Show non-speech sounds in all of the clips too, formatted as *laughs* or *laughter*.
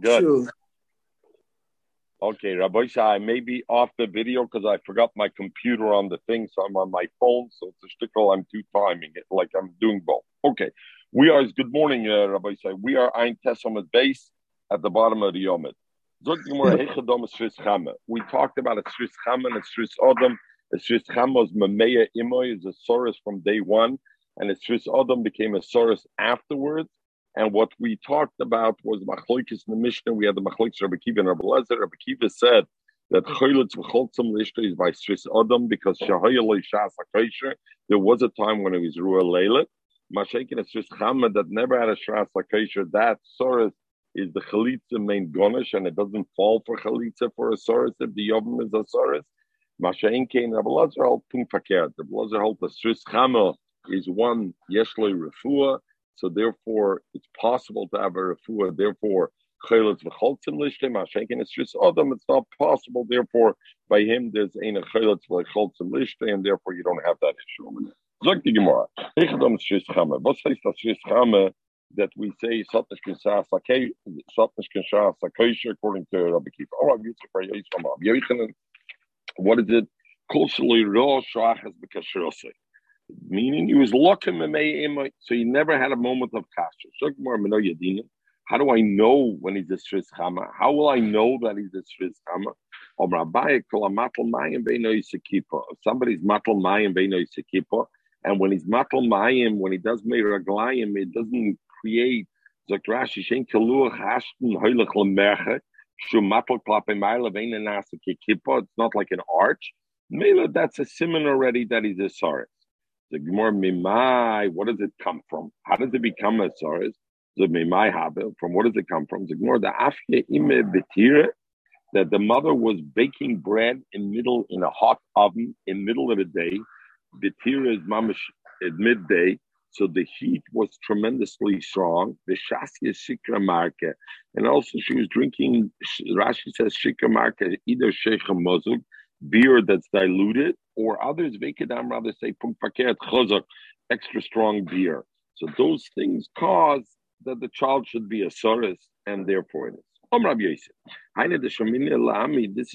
Good. Sure. Okay, Rabbi I may be off the video because I forgot my computer on the thing, so I'm on my phone. So it's a shtickle. I'm two timing it like I'm doing both. Okay, we are. Good morning, uh, Rabbi Say. We are Ein Testament base at the bottom of the Yomit. We talked about a Chama and a Sris Odom. A Chama was Mameya Imoy, is a source from day one, and a Sris Odom became a source afterwards. And what we talked about was Machloikis in the Mishnah. We had the Machloikis Rabbi Kiva and Rabbi Lezer. Rabbi Kiva said that mm. Choylitz v'choltzim lishta is by Sris Adam because Shahayaloi Shas HaKosher. There was a time when it was Ruah Leilit. Mashakin is Sris Chama that never had a Shas HaKosher. That Soros is the Chalitza main Gonish and it doesn't fall for Chalitza for a Soros if the Yovim is a Soros. Mashain Kain Rabbi Lezer held Pung Fakert. Rabbi Lezer the Sris Chama is one Yeshloi Refuah so therefore, it's possible to have a refuah. Therefore, cheletz v'choltzim lishtem hashenkin. It's just adam. It's not possible. Therefore, by him, there's a v'choltzim lishtem, and therefore you don't have that issue. Zog the Gemara. Chame. What that shis chame that we say satnish kishas sakei according to Rabbi Kiva. Oh, Yitzchak Rabbi Yochanan. What is it? Meaning he was looking so he never had a moment of kasha. How do I know when he's a Sris Chama? How will I know that he's a Sris Chama? If somebody's matal mayim beino yisekipa, and when he's matal mayim, when he does meiraglayim, it doesn't create zakrashi shen kaluach hashten hoilich lemerche shumatal klape maila veina nasa It's not like an arch. Mela, that's a simon already that he's a sorry. The Gemara Mimai, what does it come from? How does it become a Saris? The Mimai Habil, from what does it come from? The Gemara, the Afye Ime Betire, that the mother was baking bread in middle in a hot oven in middle of the day. Betira is mamish at midday, so the heat was tremendously strong. The shasya shikra marke, and also she was drinking. Rashi says shikra marke either sheikh mozug, beer that's diluted, or others, Vekedam rather say Pumpaket Chazak, extra strong beer. So those things cause that the child should be a Saris, and therefore it is. Omar This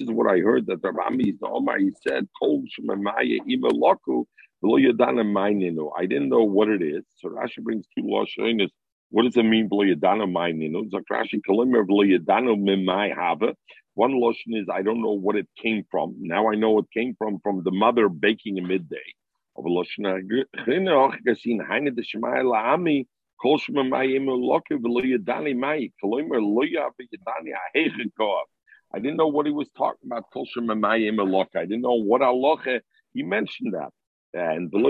is what I heard that the Rami the Omar he said, Kol Shemamaya Ima Laku, I didn't know what it is. So Rashi brings two Lashonis. What does it mean, V'lo Maininu? Zakrashi Kalimir V'lo Yadana Mimai Hava. One lotion is I don't know what it came from. Now I know it came from from the mother baking in midday. Of a lotion I didn't know what he was talking about. I didn't know what Allah he mentioned that. And he's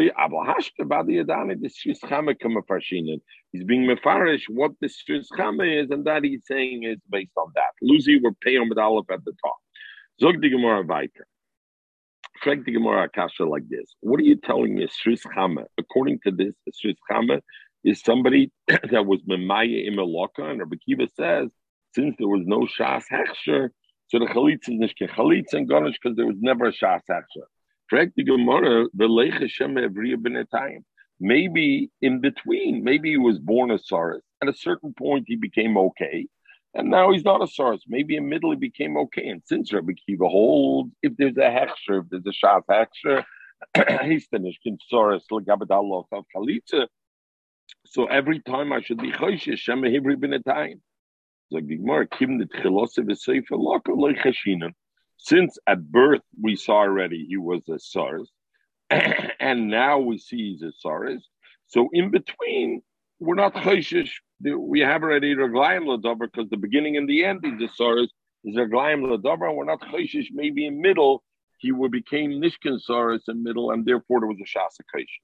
being mefarish what the shizchama is, and that he's saying is based on that. Lucy, we're paying with Aleph at the top. Zog the Gemara Viter. Frag the Gemara Akasha like this. What are you telling me? Shizchama. According to this, shizchama is somebody *clears throat* that was memaya imeloka, and Rabbi Kiva says since there was no shas hechsher, so the chalitz is nishke chalitz and garnish because there was never a shas hechsher. Maybe in between, maybe he was born a Saurus. At a certain point, he became okay, and now he's not a Saurus. Maybe in middle, he became okay. And since Rabbi Kiva holds, if there's a Hechsher, if there's a Shaf Hechsher, *clears throat* he's finished in Saurus, Legabadallah of Chalitza. So every time I should be Choshe, Shem Hibri Binatayim. Like the Gemara, Kim the Tchilose V'Sefer Lako Leichashinim. Since at birth we saw already he was a SARS, *clears throat* and now we see he's a SARS. So in between, we're not chayshish. We have already reglayim ladavar because the beginning and the end is a SARS is reglayim ladavar, and we're not chayshish. Maybe in middle he would became nishkin SARS in middle, and therefore there was a shas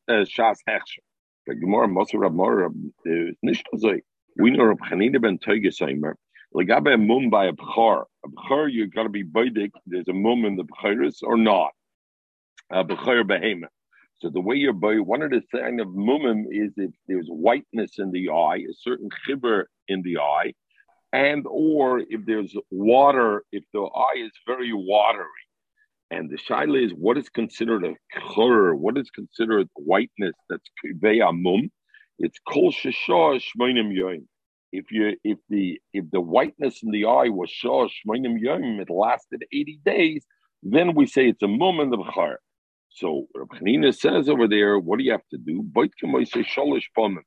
uh, shas hechsher. The Gemara Moser Rab Mor nishkin We know Rab Chanina ben Toigesaimer Legabe a mum by a bchar. A bchar, you got to be baidik. There's a mum in the bcharis or not. A bchar behema. So the way you're by one of the sign of mumim is if there's whiteness in the eye, a certain chibur in the eye, and or if there's water, if the eye is very watery. And the shaila is what is considered a chur, what is considered whiteness that's veya mum. It's kol sheshah shmoinim yoim if you if the if the whiteness in the eye was shosh shmoinim it lasted 80 days, then we say it's a moment of char. So Rabbi says over there, what do you have to do?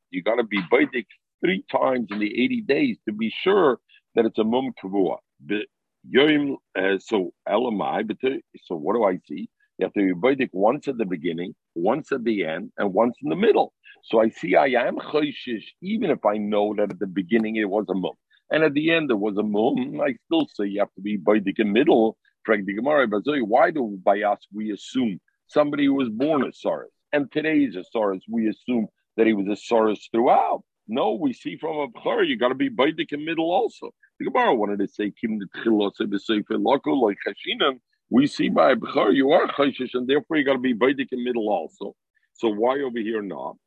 You got to be baitik three times in the 80 days to be sure that it's a mum kavua. Uh, so elamai, so what do I see? You have to be baitik once at the beginning, once at the end, and once in the middle. So I see I am chayshish, even if I know that at the beginning it was a mum. And at the end it was a mum, I still say you have to be baitik in middle. Frank the Gemara. But why do by us we assume somebody who was born a Saurus. And today's a Saurus, we assume that he was a Saurus throughout. No, we see from a Bchar, you got to be Baidik in middle also. The Gemara wanted to say, Kim like Hashinan. We see by Bchar, you are Chashish, and therefore you got to be Baidik in middle also. So why over here not?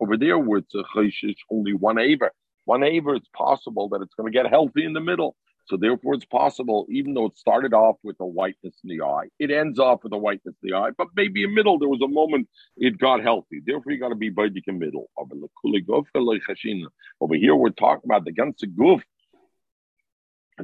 Over there, where it's a Chashish, only one Aver. One Aver, it's possible that it's going to get healthy in the middle. So therefore, it's possible, even though it started off with a whiteness in the eye, it ends off with a whiteness in the eye. But maybe in middle, there was a moment it got healthy. Therefore, you got to be baidik in middle. Over here, we're talking about the ganze guf.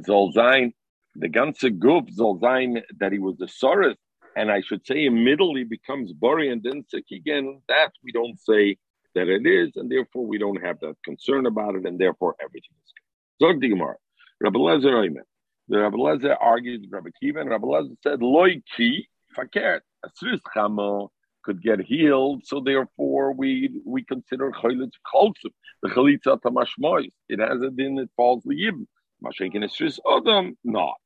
all sein, the ganze guf soll sein that he was the sorest. And I should say, in middle, he becomes buri and then sick again. That we don't say that it is, and therefore we don't have that concern about it, and therefore everything is good. Zog the Gemara. Rabbi Lezer Oimer. The Rabbi Lezer argued with Rabbi Kiva, and Rabbi Lezer said, Loi ki fakert, asris chamo could get healed, so therefore we we consider chaylit kolsum, the chalitza tamashmois. It has a din, it falls liyib. Mashenkin asris odom, not.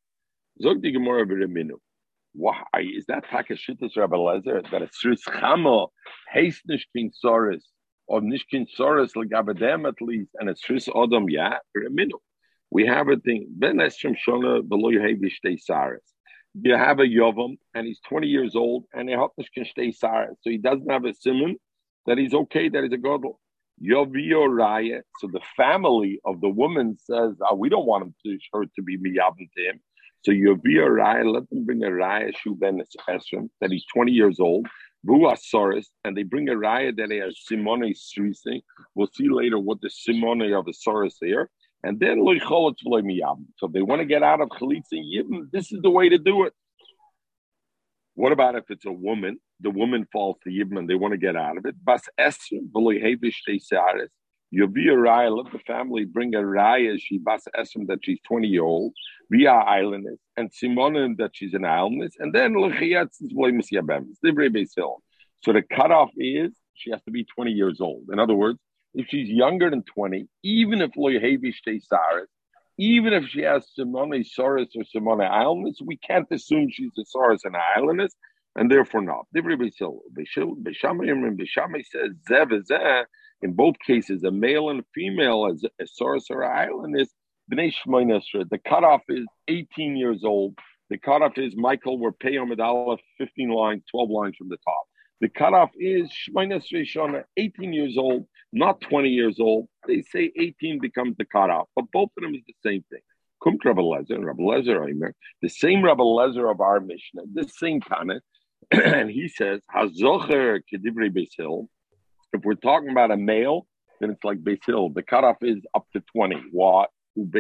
Zog gemara. Why is that Takashittas Rabbi Lezer that a Sris Chamo haste nishkin soris or nishkin soris legabedem at least and a Sris Odom yeah minu we have a thing. Ben Esrim Shona below Saris. You have a Yovam and he's 20 years old and can stay Saris. So he doesn't have a simon that he's okay, that he's a godel. Yovio Raya. So the family of the woman says, oh, we don't want him to her to be miyabim to him. So Yovio Raya, let them bring a Raya Shu Ben Esrim that he's 20 years old. Buasaurus, and they bring a raya that they are Simone Srising. We'll see later what the Simone of the Saurus here. And then loy cholotz miyam. So if they want to get out of chalitza yibim, mm, this is the way to do it. What about if it's a woman? The woman falls to yibim and they want to get out of it. Bas esrim. You'll be a raya. Let the family bring a raya. She bas esrim that she's twenty year old. Via islandess and Simonin that she's an islandess. And then lechiyatz is v'loy misyabem. So the cutoff is she has to be twenty years old. In other words if she's younger than 20, even if Loyehevi Saris, even if she has Simone Soros or Simone Islandness, we can't assume she's a Soros and Islandness, and therefore not. Bishame says Zev in both cases, a male and a female as a Soros or Islandness, the cutoff is 18 years old. The cutoff is Michael, we're Medallah 15 lines, 12 lines from the top. The cutoff is Shmainas Rishona, 18 years old, not 20 years old. They say 18 becomes the cutoff, but both of them is the same thing. Kumt Rabbi Lezer Rabbi Lezer Omer, the same Rabbi Lezer of our Mishnah, the same Tana, *clears throat* and he says, Hazocher Kedivri Beis If we're talking about a male, then it's like Beis Hill. The cutoff is up to 20. What? But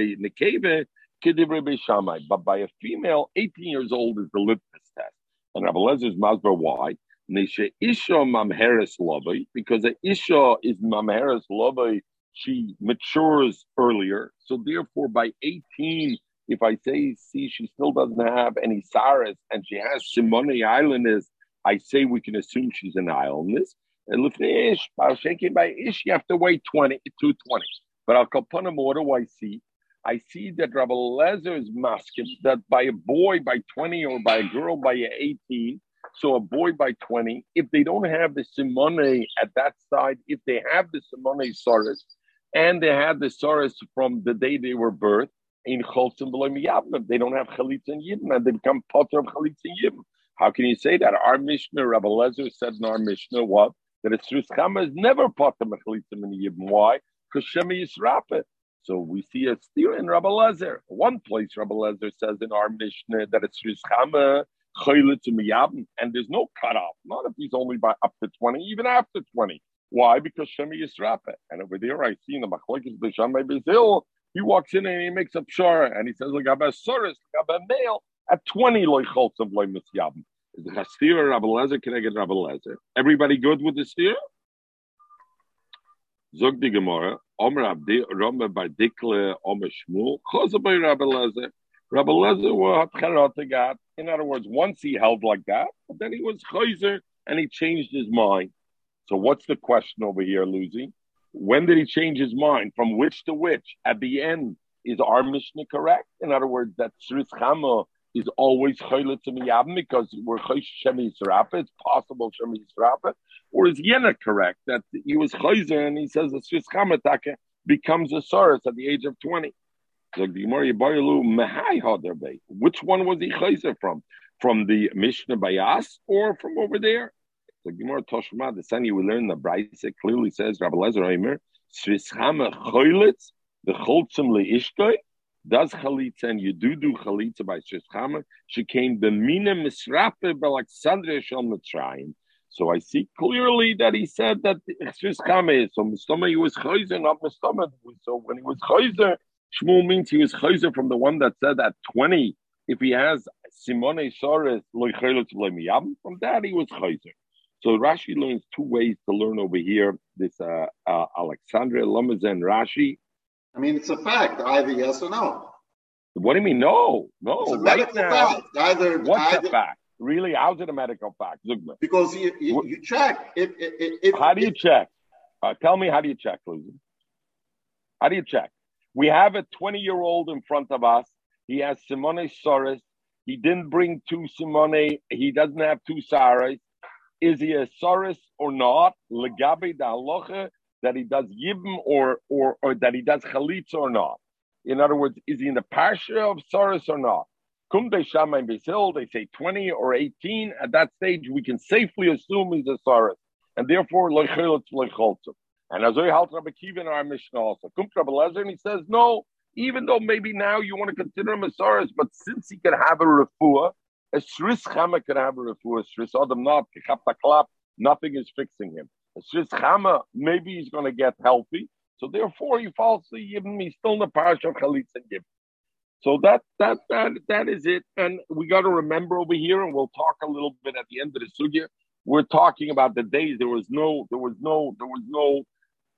by a female, 18 years old is the litmus test. And Rabbi Lezer's Masber, why? Nisha Isha Mamheres Lovai, because the Isha is Mamheres Lovai, she matures earlier. So therefore, by 18, if I say, see, she still doesn't have any Saras and she has Simone Islandess, I say we can assume she's an islandess. And Lefnish, eh, shaking by eh, Ish, you have to wait 20 to 20. But Al Kapanim, what do I see? I see that Rabbi Lezer is masking that by a boy by 20 or by a girl by 18, so a boy by 20, if they don't have the simone at that side, if they have the simone soros, and they have the soros from the day they were birthed, in Cholzim Yavnim, they don't have Chalitza and Yidden, and they become Potter of Chalitza and Yidden. How can you say that? Our Mishnah, Rabbi Lezer said in our Mishnah, what? That it's Chama is never part of Chalitza and Yidden. Why? Because Shemi Yisrapet. So we see a steer in Rabbi Lezer. One place Rabbi Lezer says in our Mishnah that it's uh, Chama and there's no cutoff. Not if he's only by up to 20, even after 20. Why? Because Shemi Yisrape. And over there, I see in the Machlokes B'Shamay Bezil, he walks in and he makes a pshara and he says, Look, I'm Abba Soris, like Abba male, at 20 loy of loy misyabim. Is the Chastir Rabbi Lezer? Can I get Rabbi Lezer? Everybody good with the steer? Zog die Gemara, Omer Abdi, Rome by Dikle, Omer Shmuel, Chosa by Rabbi Lezer. Rabbi Lezer had Cherot In other words, once he held like that, but then he was Chayzer and he changed his mind. So what's the question over here, Lucy? When did he change his mind? From which to which? At the end, is our Mishnah correct? In other words, that Sris Chama is always Chayla to Miyabim because we're Chaysh Shemi Yisrafa. It's possible Shemi Yisrafa. Or is Yena correct that he was Chayzer and he says the Sris Chama becomes a Saurus at the age of 20? Which one was he Chayzer from? From the Mishnah Bayas or from over there? The Gemara Toshma, the Sani we learn the Braise clearly says Rabbi Lezer Omer, Srischama Choylitz, the Choltzim Leishkoi, does chalitza and you do do chalitza by Srischama, she came the Mina Misrape Alexandria Shal Mitzrayim. So I see clearly that he said that Srischama is, so Mustama he was Chayzer, not Mustama. So when he was Chayzer, Shmuel means he was Chayzer from the one that said at 20, if he has Simone Soros, from that he was Chayzer. So Rashi learns two ways to learn over here. This uh, uh, Alexandria Rashi. I mean, it's a fact. Either yes or no. What do you mean? No, no. It's a right medical now, fact. Either what's either, a fact? Really? How's it a medical fact, Zugman? Because you, you, you check. If, if, if, how do you check? Uh, tell me, how do you check, Lucy? How do you check? We have a 20 year old in front of us. He has Simone Soros. He didn't bring two Simone. He doesn't have two Saras is he a saris or not? Legabe da that he does yibim or, or or that he does chalitza or not. In other words, is he in the parsha of saris or not? Kum de shamayim besil, they say 20 or 18. At that stage, we can safely assume he's a saris. And therefore, lechelot lecholtzim. And as we halt Rabbi in our Mishnah also. Kum and he says, no, even though maybe now you want to consider him a saris, but since he can have a refuah, a shris chama can have a refuah, shris adam not, nothing is fixing him. A shris chama, maybe he's going to get healthy. So therefore, he to Yibim, he's still in the parish of Chalitz and Yibim. So that that that that is it. And we got to remember over here, and we'll talk a little bit at the end of the sugya. We're talking about the days there was no there was no there was no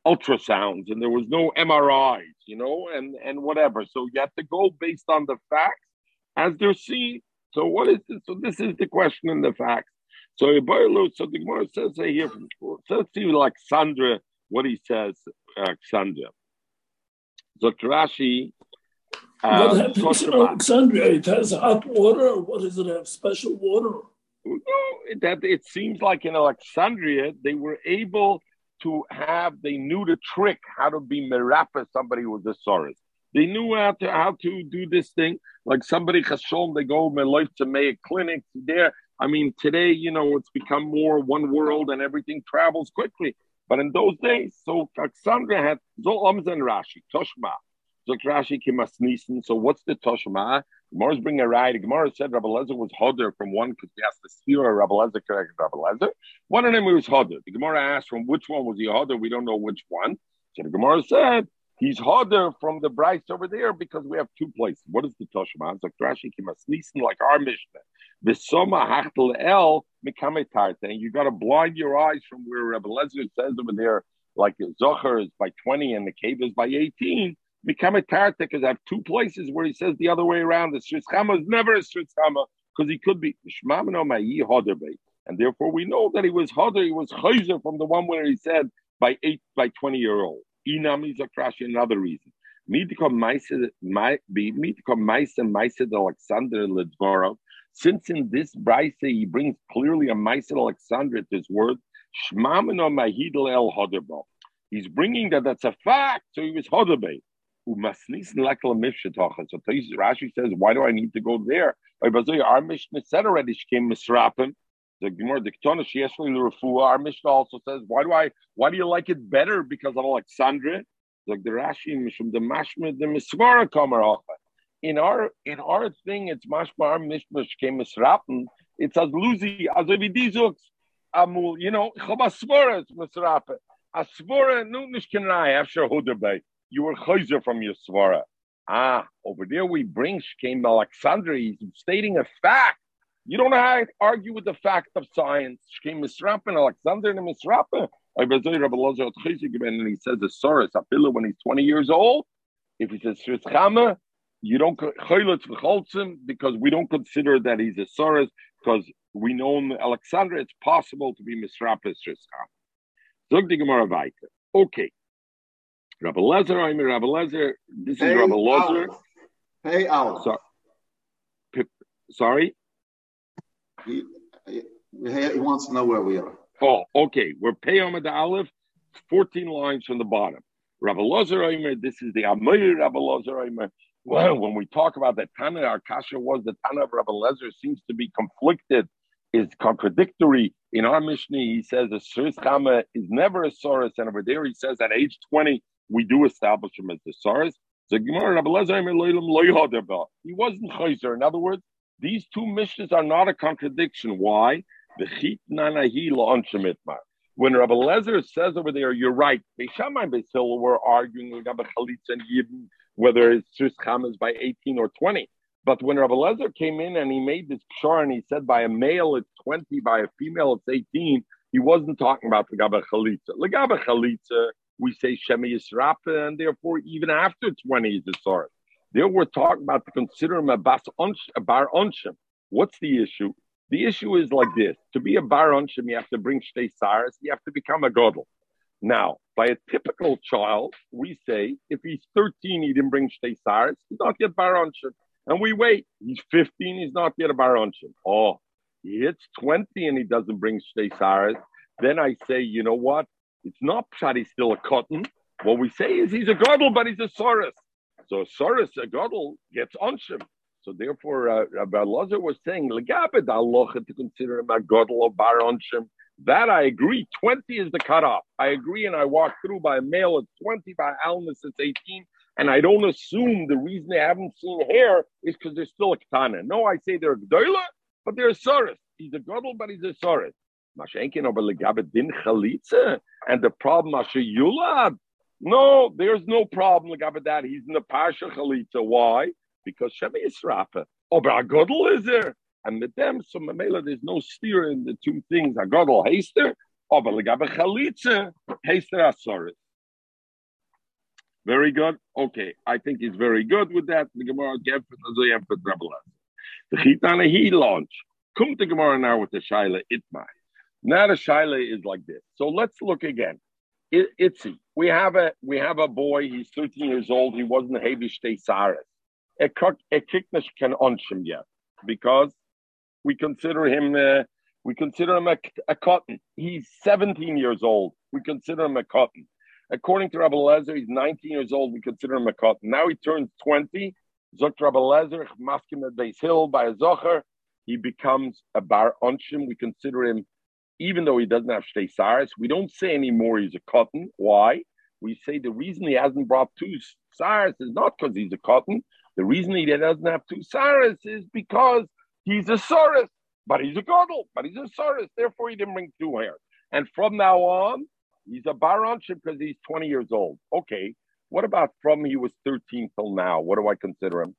ultrasounds and there was no MRIs, you know, and and whatever. So you have to go based on the facts as they're seen. So what is this? So this is the question and the facts. So so the Gemara says here from so let's see Alexandra what he says, Alexandra. So Rashi. Uh, what happens in Alexandria? It has hot water, or what does it have? Special water? No, that it seems like in Alexandria they were able to have. They knew the trick how to be merapa somebody who was a sorry. They knew how to how to do this thing. Like somebody chashom, they go my life to Mayo Clinic there. I mean, today, you know, it's become more one world and everything travels quickly. But in those days, so Alexandra had Zolams and Rashi, Toshma. Zok Rashi Kimas Nisan. So what's the Toshma? Gemara's bringing a ride. Gemara said Rabbi Lezer was Hodder from one because he asked the steer Rabbi Lezer correct Rabbi Lezer. One of them was Hodder. The Gemara asked from which one was he Hodder. We don't know which one. So the Gemara said He's harder from the Bryce over there because we have two places. What is the Toshma? Like Rashi Kimasnisen, like our Mishnah. The Soma Hachtel El Mikametarte. And you got to blind your eyes from where Rebbe Lezer says over there, like Zohar is by 20 and the cave is by 18. Mikametarte, because I have two places where he says the other way around. The Shritzchama is never a Shritzchama because he could be. And therefore we know that he was Hoder, he was Chayzer from the one where he said by eight, by 20 year old. Inami Zakrashi, another reason. Mitikam Maisa Maisa Alexander Ledvorov. Since in this Braise he brings clearly a Maisa Alexander at this word, Shmamino Mahidel El Hoderbo. He's bringing that that's a fact, so he was Hoderbe. So Rashi says, why do I need to go there? Our Mishnah said already she came misrapim. The Gemara Diktona Shieshli Refuah. Our Mishnah also says, why do I why do you like it better because of Alexandria? Like the Rashi Mishum the Mashma the Misvara Kamar In our in our thing, it's Mashma our Mishnah came Misrapen. It's as Luzi as Evidizux Amul. You know Chabasvara is Misrapen. A svara, nu nishkenai, after hudabay. You were chayzer from your svara. Ah, over there we bring Shkem Alexander. He's stating a fact. You don't have to argue with the fact of science. Shkem Misrapen, Alexander and Misrapen. And he says the Soros, Apilla, when he's 20 years old, if he says Shritzchama, you don't him because we don't consider that he's a Soros because we know Alexander, it's possible to be Misrapes Shritzchama. Zog the Gemara weiter. Okay. Rabbi Lezer, I'm Rabbi Lezer. This is hey, Rabbi Lezer. Hey, Al. So, sorry? He, he, he, wants to know where we are. Oh, okay. We're Pei Amad Aleph, 14 lines from the bottom. Rabbi Lezer, this is the Amir Rabbi Lezer. Well, when we talk about the Tana, our Kasha was the Tana of Rabbi Lezer seems to be conflicted, is contradictory. In our Mishnah, he says a Shiris Chama is never a Soros, and over there he says at age 20, we do establish him as the Saras. The Gemara, He wasn't Chayzer. In other words, these two missions are not a contradiction. Why? When Rabbi Lezer says over there, you're right. Beishamai Beisil were arguing about Chalitza and Yidden, whether it's Sus Chamas by 18 or 20. But when Rabbi Lezer came in and he made this pshar and he said by a male it's 20, by a female it's 18, he wasn't talking about the Gaba Chalitza. Legaba Chalitza, we say Shemi Yisrapa, and therefore even after 20 is a source. There we're talking about to consider him a, bas a bar onshim. What's the issue? The issue is like this: to be a bar onshim, you have to bring shtei saras. You have to become a godel. Now, by a typical child, we say if he's 13, he didn't bring shtei saras, he's not yet bar onshim. And we wait. He's 15, he's not yet a bar onshim. Oh, he hits 20 and he doesn't bring shtei saras. Then I say, you know what? It's not pshat he's still a cotton. What we say is he's a godel, but he's a soros. So soros, a godel, gets onshim. So therefore, uh, Rabbi Lazar was saying, legabed alocha to consider him a godel or bar onshim. That I agree. 20 is the cutoff. I agree, and I walk through by male at 20, by Almas it's 18. And I don't assume the reason they haven't seen hair is because they're still a katana. No, I say they're a gdoila, but they're a soros. He's a godel, but he's a soros. Mashenkin over din chalitza, and the problem asher yulad. No, there's no problem legabe that. He's in the pasha chalitza. Why? Because shemi yisrafa. Over a godel is there, and with them, so mamela, there's no steer in the two things. A godel haster, over legabe chalitza, haster asoris. Very good. Okay, I think he's very good with that. The Gemara gave for the Chitana he launch. Come to Gemara now with the Shaila Itmai. Now the shaila is like this. So let's look again. It, Itzi, we have a we have a boy. He's 13 years old. He wasn't Havish Saris. A kiknish can onshim yet because we consider him uh, we consider him a, a, cotton. He's 17 years old. We consider him a cotton. According to Rabbi Lezer, he's 19 years old. We consider him a cotton. Now he turns 20. Zot Rabbi Lezer, maskim at Hill by a zocher. He becomes a bar onshim. We consider him even though he doesn't have Shtei we don't say anymore he's a cotton. Why? We say the reason he hasn't brought two Saras is not because he's a cotton. The reason he doesn't have two Saras is because he's a Saras, but he's a Godel, but he's a Saras. Therefore, he didn't bring two hairs. And from now on, he's a Baronship because he's 20 years old. Okay. What about from he was 13 till now? What do I consider him?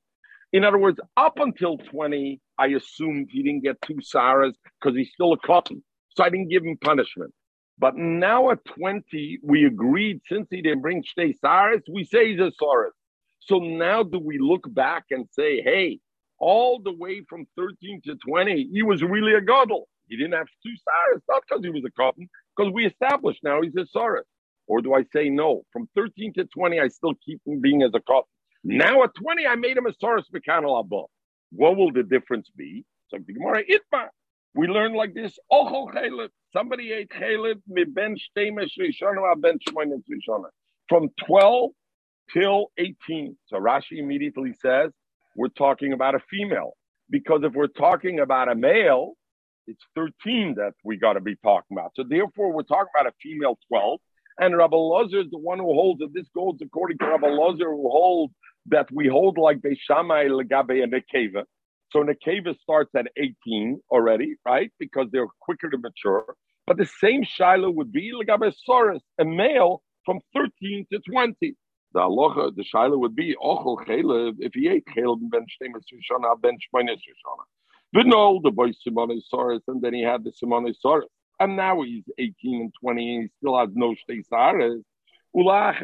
In other words, up until 20, I assumed he didn't get two Saras because he's still a cotton. So I didn't give him punishment. But now at 20, we agreed since he didn't bring Shtei Saris, we say he's a Saris. So now do we look back and say, hey, all the way from 13 to 20, he was really a Gadol. He didn't have two Saris, not because he was a cotton, because we established now he's a Saris. Or do I say no? From 13 to 20, I still keep him being as a cotton. Now at 20, I made him a Saris Mekanal Abba. What will the difference be? So the Gemara, Itma. We learn like this. Somebody ate chelet ben ben From 12 till 18. So Rashi immediately says we're talking about a female. Because if we're talking about a male, it's 13 that we got to be talking about. So therefore, we're talking about a female 12. And Rabbi Lozer is the one who holds that this goes according to Rabbi Lozer, who holds that we hold like Beishamai Legabe and Nekeva. So Nekeva starts at 18 already, right? Because they're quicker to mature. But the same Shiloh would be Lagabe Soros, a male from 13 to 20. The Allah, the Shiloh would be Ochel Chelev, if he ate Chelev ben Shtemes Rishona, ben Shmoines Rishona. But no, the boy Simone Soros, and then he had the Simone Soros. And now he's 18 and 20 and he still has no Shtesares. Let's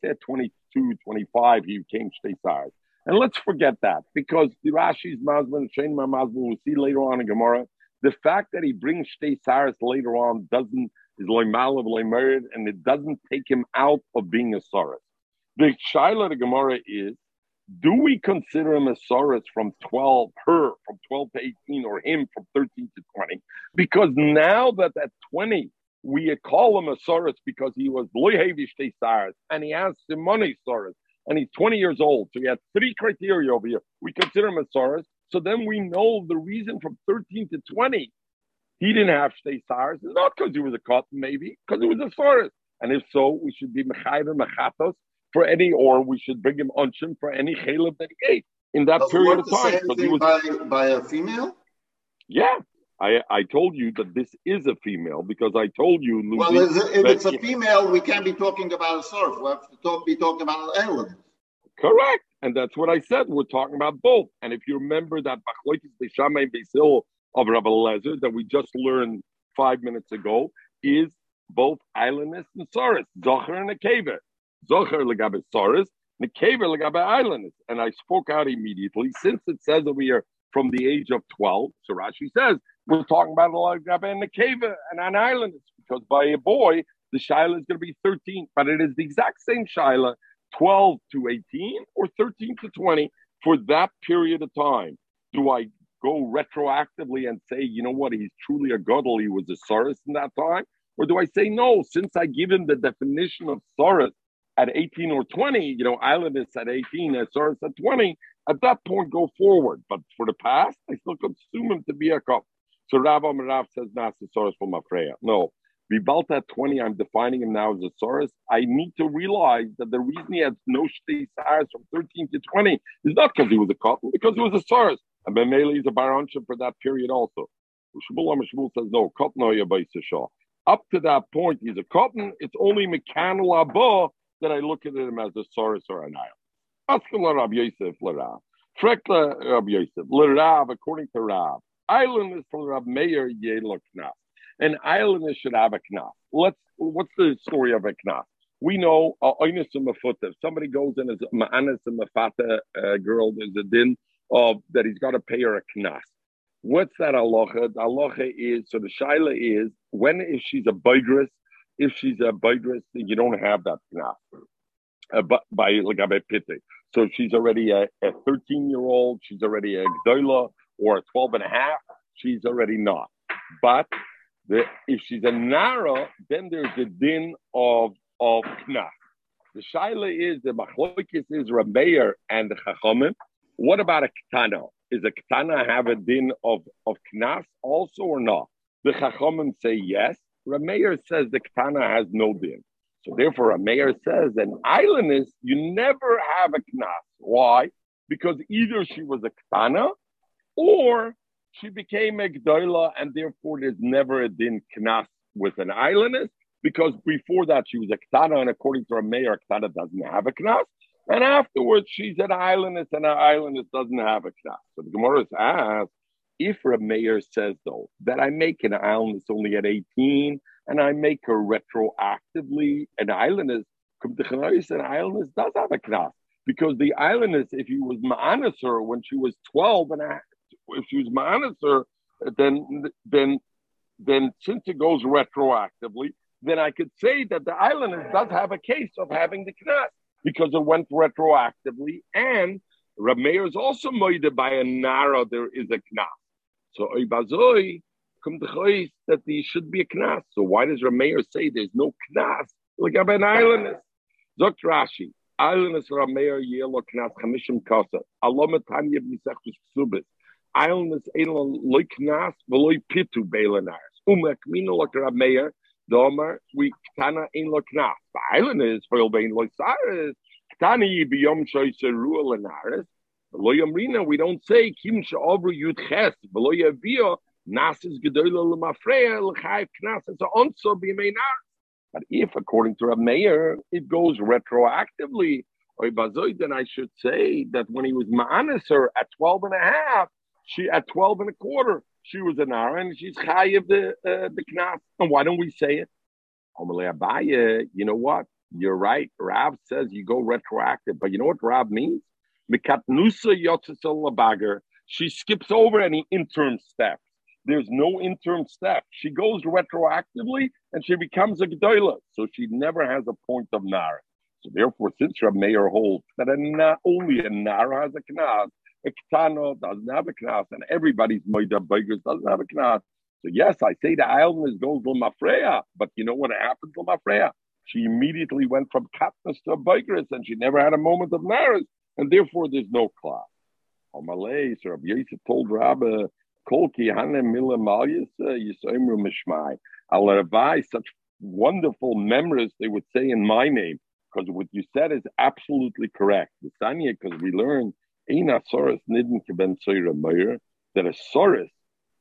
say at 22, 25, he became Shtesares. And let's forget that because the Rashi's Mazman, Shain Mazman, we'll see later on in Gemara, the fact that he brings Shtesares later on doesn't, is loimal of loimerid, and it doesn't take him out of being a Saras. The Shaila the Gemara is, do we consider him a Saras from 12, her from 12 to 18, or him from 13 to 20? Because now that at 20, we call him a Saras because he was Loihevish Saras, and he has Simone Saras, and he's 20 years old. So he had three criteria over here. We consider him a Saras. So then we know the reason from 13 to 20 he didn't have Shtei Saras. Not because he was a cotton, maybe, because he was a Saras. And if so, we should be Mechayv Mechatos for any, or we should bring him unshim for any Caleb that he ate in that Does period of time. He was, by, by a female? Yeah, I, I told you that this is a female because I told you. Lucy, well, if it's a female, we can't be talking about a surf. We have to talk, be talking about an Correct, and that's what I said. We're talking about both. And if you remember that Bachloikis Beishamay Beisil of Rabbi Lezer that we just learned five minutes ago is both islandness and Saris, Zocher and Nekeva. Zocher legabe Saris, Nekeva legabe islandness. And I spoke out immediately since it says over here from the age of 12. So Rashi says we're talking about a lot of in the and an island because by a boy, the Shiloh is going to be 13, but it is the exact same Shiloh, 12 to 18 or 13 to 20 for that period of time. Do I go retroactively and say, you know what, he's truly a Godel, he was a Saurus in that time? Or do I say, no, since I give him the definition of Saurus at 18 or 20, you know, Islandus at 18, and Saurus at 20, at that point go forward. But for the past, I still consume him to be a couple. So Rav Rav says Nasasaurus from Afreya. No. Vibalta at 20, I'm defining him now as a Saurus. I need to realize that the reason he had no state Shtei from 13 to 20 is not because he was a cotton, because he was a Saurus. And Bemele is a Barancha for that period also. Shmuel Shmuel says, no, cotton Up to that point, he's a cotton. It's only Mekanul Abba that I look at him as a Saurus or an Isle. Askala Rab Yosef Larav. Frekla Rab Yosef. Larav, according to Rab. Island is from Rab Meir Yelok Knas. An island should have a knas. Let's. What's the story of a knas? We know uh, If somebody goes in as ma'anis mafata uh, girl, there's a din of that he's got to pay her a knas. What's that aloha? The aloha is so the shaila is when if she's a bidress, if she's a then you don't have that knas. Uh, by, by like a pite. So she's already a, a 13 year old, she's already a gdola, or a 12 and a half, she's already not. But the, if she's a Nara, then there's the din of, of Knaf. The Shaila is the Machloikis is Rameir and the Chachamim. What about a Ketana? Is a Ketana have a din of, of Knas also or not? The Chachamim say yes. Rameir says the Ketana has no din. So therefore, Rameir says an island is you never have a Knas. Why? Because either she was a Ketana or she became a Gdoila, and therefore there's never a din knas with an islandess, because before that she was a Ktana, and according to our Meir, Ktana doesn't have a knas. And afterwards, she's an islandess, and an islandess doesn't have a knas. So the Gemara is asked, if a Meir says, though, that I make an islandess only at 18, and I make her retroactively an islandess, an islandess does have a knas. Because the islandess, if he was ma'anas her when she was 12 and a, if she was ma'anaser, then then then since it goes retroactively, then I could say that the island does have a case of having the knas because it went retroactively, and Rameir is also moided by a nara. There is a knas. So Ibazoi come to that there should be a knas. So why does Rameir say there's no knas like an island? Zok Rashi. Island is Rameir Yelo Knas Chamishim Kasa. Alom Tanya B'Nisech Subis. Eilnis Elon Loiknas Veloy Pitu Belanars. Umek Mino Lokra Meir, Domer, we Tana in. The island is for Bain Loisaris. Tani Biyom Shoyse Ruel Lanaris. Loyam Rina, we don't say Kim Shavru Yud Ches, Veloy Avio, Nasis l'chayv knas So also be But if, according to Rab Meir, it goes retroactively, then I should say that when he was ma'aneser at 12 and a half, she at 12 and a quarter, she was an Nara and she's chayiv the uh, the knas. And why don't we say it? You know what? You're right. Rav says you go retroactive, but you know what Rav means? She skips over any interim step. There's no interim step. She goes retroactively and she becomes a Gdoila. So she never has a point of Nara. So therefore, since Rav Meir holds that a, not only a Nara has a Knas, a Ketano doesn't have a Knas, and everybody's Moida Beggars doesn't have a Knas. So yes, I say the island goes Mafreya, but you know what happened to Mafreya? She immediately went from Katniss to Beggars, and she never had a moment of naris, and therefore there's no class. Amalei, so Rabbi Yosef told Rabbi, Kolki Hanem Mila Malyas uh, Yisoimru Mishmai. I'll revise such wonderful memories they would say in my name, because what you said is absolutely correct. The Sanya, because we learned Eina Soros Nidin Ben Meir, that a Soros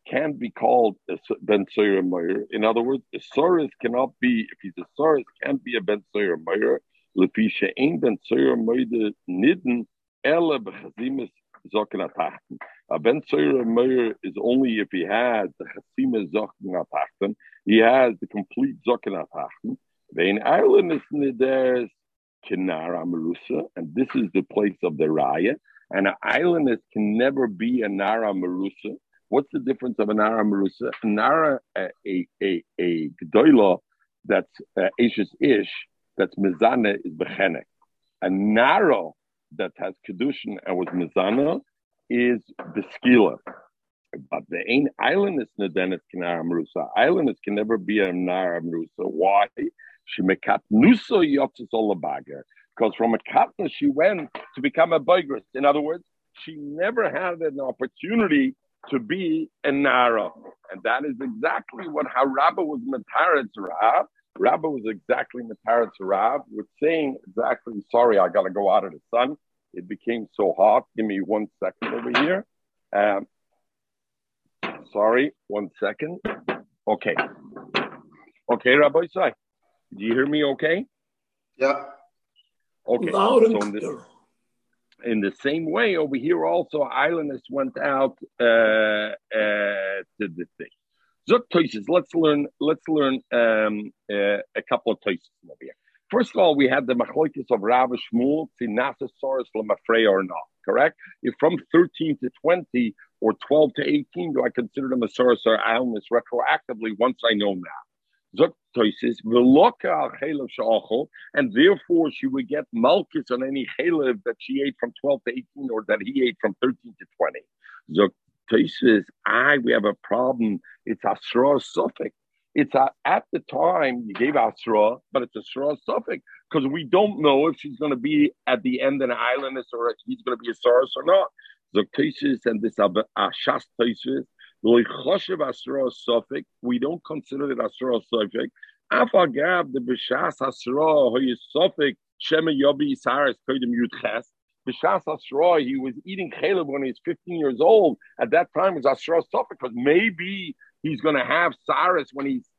can't be called a Ben Meir. In other words, a Soros cannot be, if he's a Soros, can't be a Ben Meir. Lepisha Ein Ben Meir Nidin Ela Bechazimis Zokin. A Ben Meir is only if he has the Chasima Zokin Atachten. He has the complete Zokin Atachten. Vein Ireland is Nideres Kinara Marusa, and this is the place of the Raya. And an islandess can never be a Nara Marusa. What's the difference of a Nara Marusa? A Nara, a, a, a, a Gdoila that's uh, Ish, that's Mizana is Bechenek. A Nara that has Kedushin and was Mizana is the Skila. But the ain islandess Nadenet Kinara Marusa. Islandess can never be a Nara Marusa. Why? She mekat nuso yotzes olabager because from a katna she went to become a boigris. In other words, she never had an opportunity to be a nara, and that is exactly what how Rabba was mataretz Rab. Rabba was exactly mataretz Rab, with saying exactly, sorry, I got to go out of the sun. It became so hot. Give me one second over here. Um, sorry, one second. Okay. Okay, Rabbi Isai. Do you hear me okay? Yeah. Okay. Loud and so in, the, in the same way, over here also, islanders went out uh, uh, to the thing. Zuk toises. Let's learn. Let's learn um, uh, a couple of toises over here. First of all, we had the machloikis of Rav Shmuel, Tinasasaurus lemafrey or not. Correct? If from 13 to 20 or 12 to 18, do I consider them a source or illness retroactively once I know now? And therefore she would get malchus on any chalev that she ate from 12 to 18 or that he ate from 13 to 20. Zok Toises, I, we have a problem. It's Asra suffix. It's a, at the time you gave Asra, but it's a Asra suffix because we don't know if she's going to be at the end an islandess or if he's going to be a Saurus or not. Zok Toises and this Ashas Toises we don't consider it Asra Sofik. Afagab the Bishas Asra, who is Sofik, Shema Yobi Saras Kodim Yudches. Bishas Asra, he was eating Caleb when he was 15 years old. At that time, was Asra Sofik because maybe he's going to have Saras when he's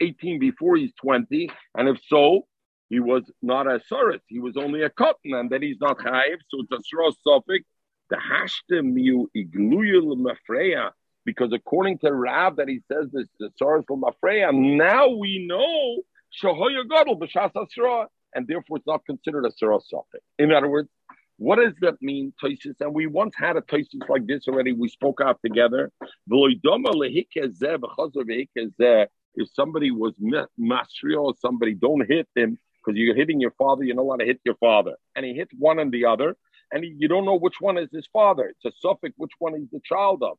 18 before he's 20. And if so, he was not a Saras, he was only a cotton, and then he's not Chayiv, so it's Asra Sofik. The Hashtem Miu Igluyul Mafreya because according to Rav that he says this the Soros Mafreya, now we know Shahoya b'Shas Asra, and therefore it's not considered a Safik. In other words, what does that mean, Toisis? And we once had a Toisis like this already. We spoke out together. If somebody was masrio, or somebody don't hit them because you're hitting your father, you don't want to hit your father, and he hit one and the other, and he, you don't know which one is his father. It's a suffix, which one he's the child of.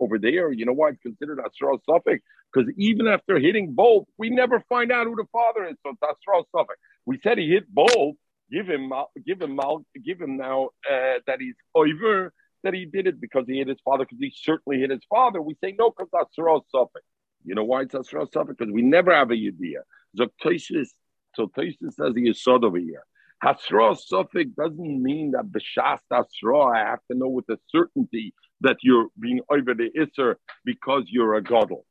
Over there, you know why it's considered Asra suffix? Because even after hitting both, we never find out who the father is. So it's Asra suffix. We said he hit both. Give him, give him, give him now uh, that he's over that he did it because he hit his father because he certainly hit his father. We say no because Asra suffix. You know why it's Asra suffix? Because we never have a Yediyah. So Tosis, so Tosis says he is sod over here. Hasra suffix doesn't mean that b'shas hasra. I have to know with a certainty that you're being over the isser because you're a gadol.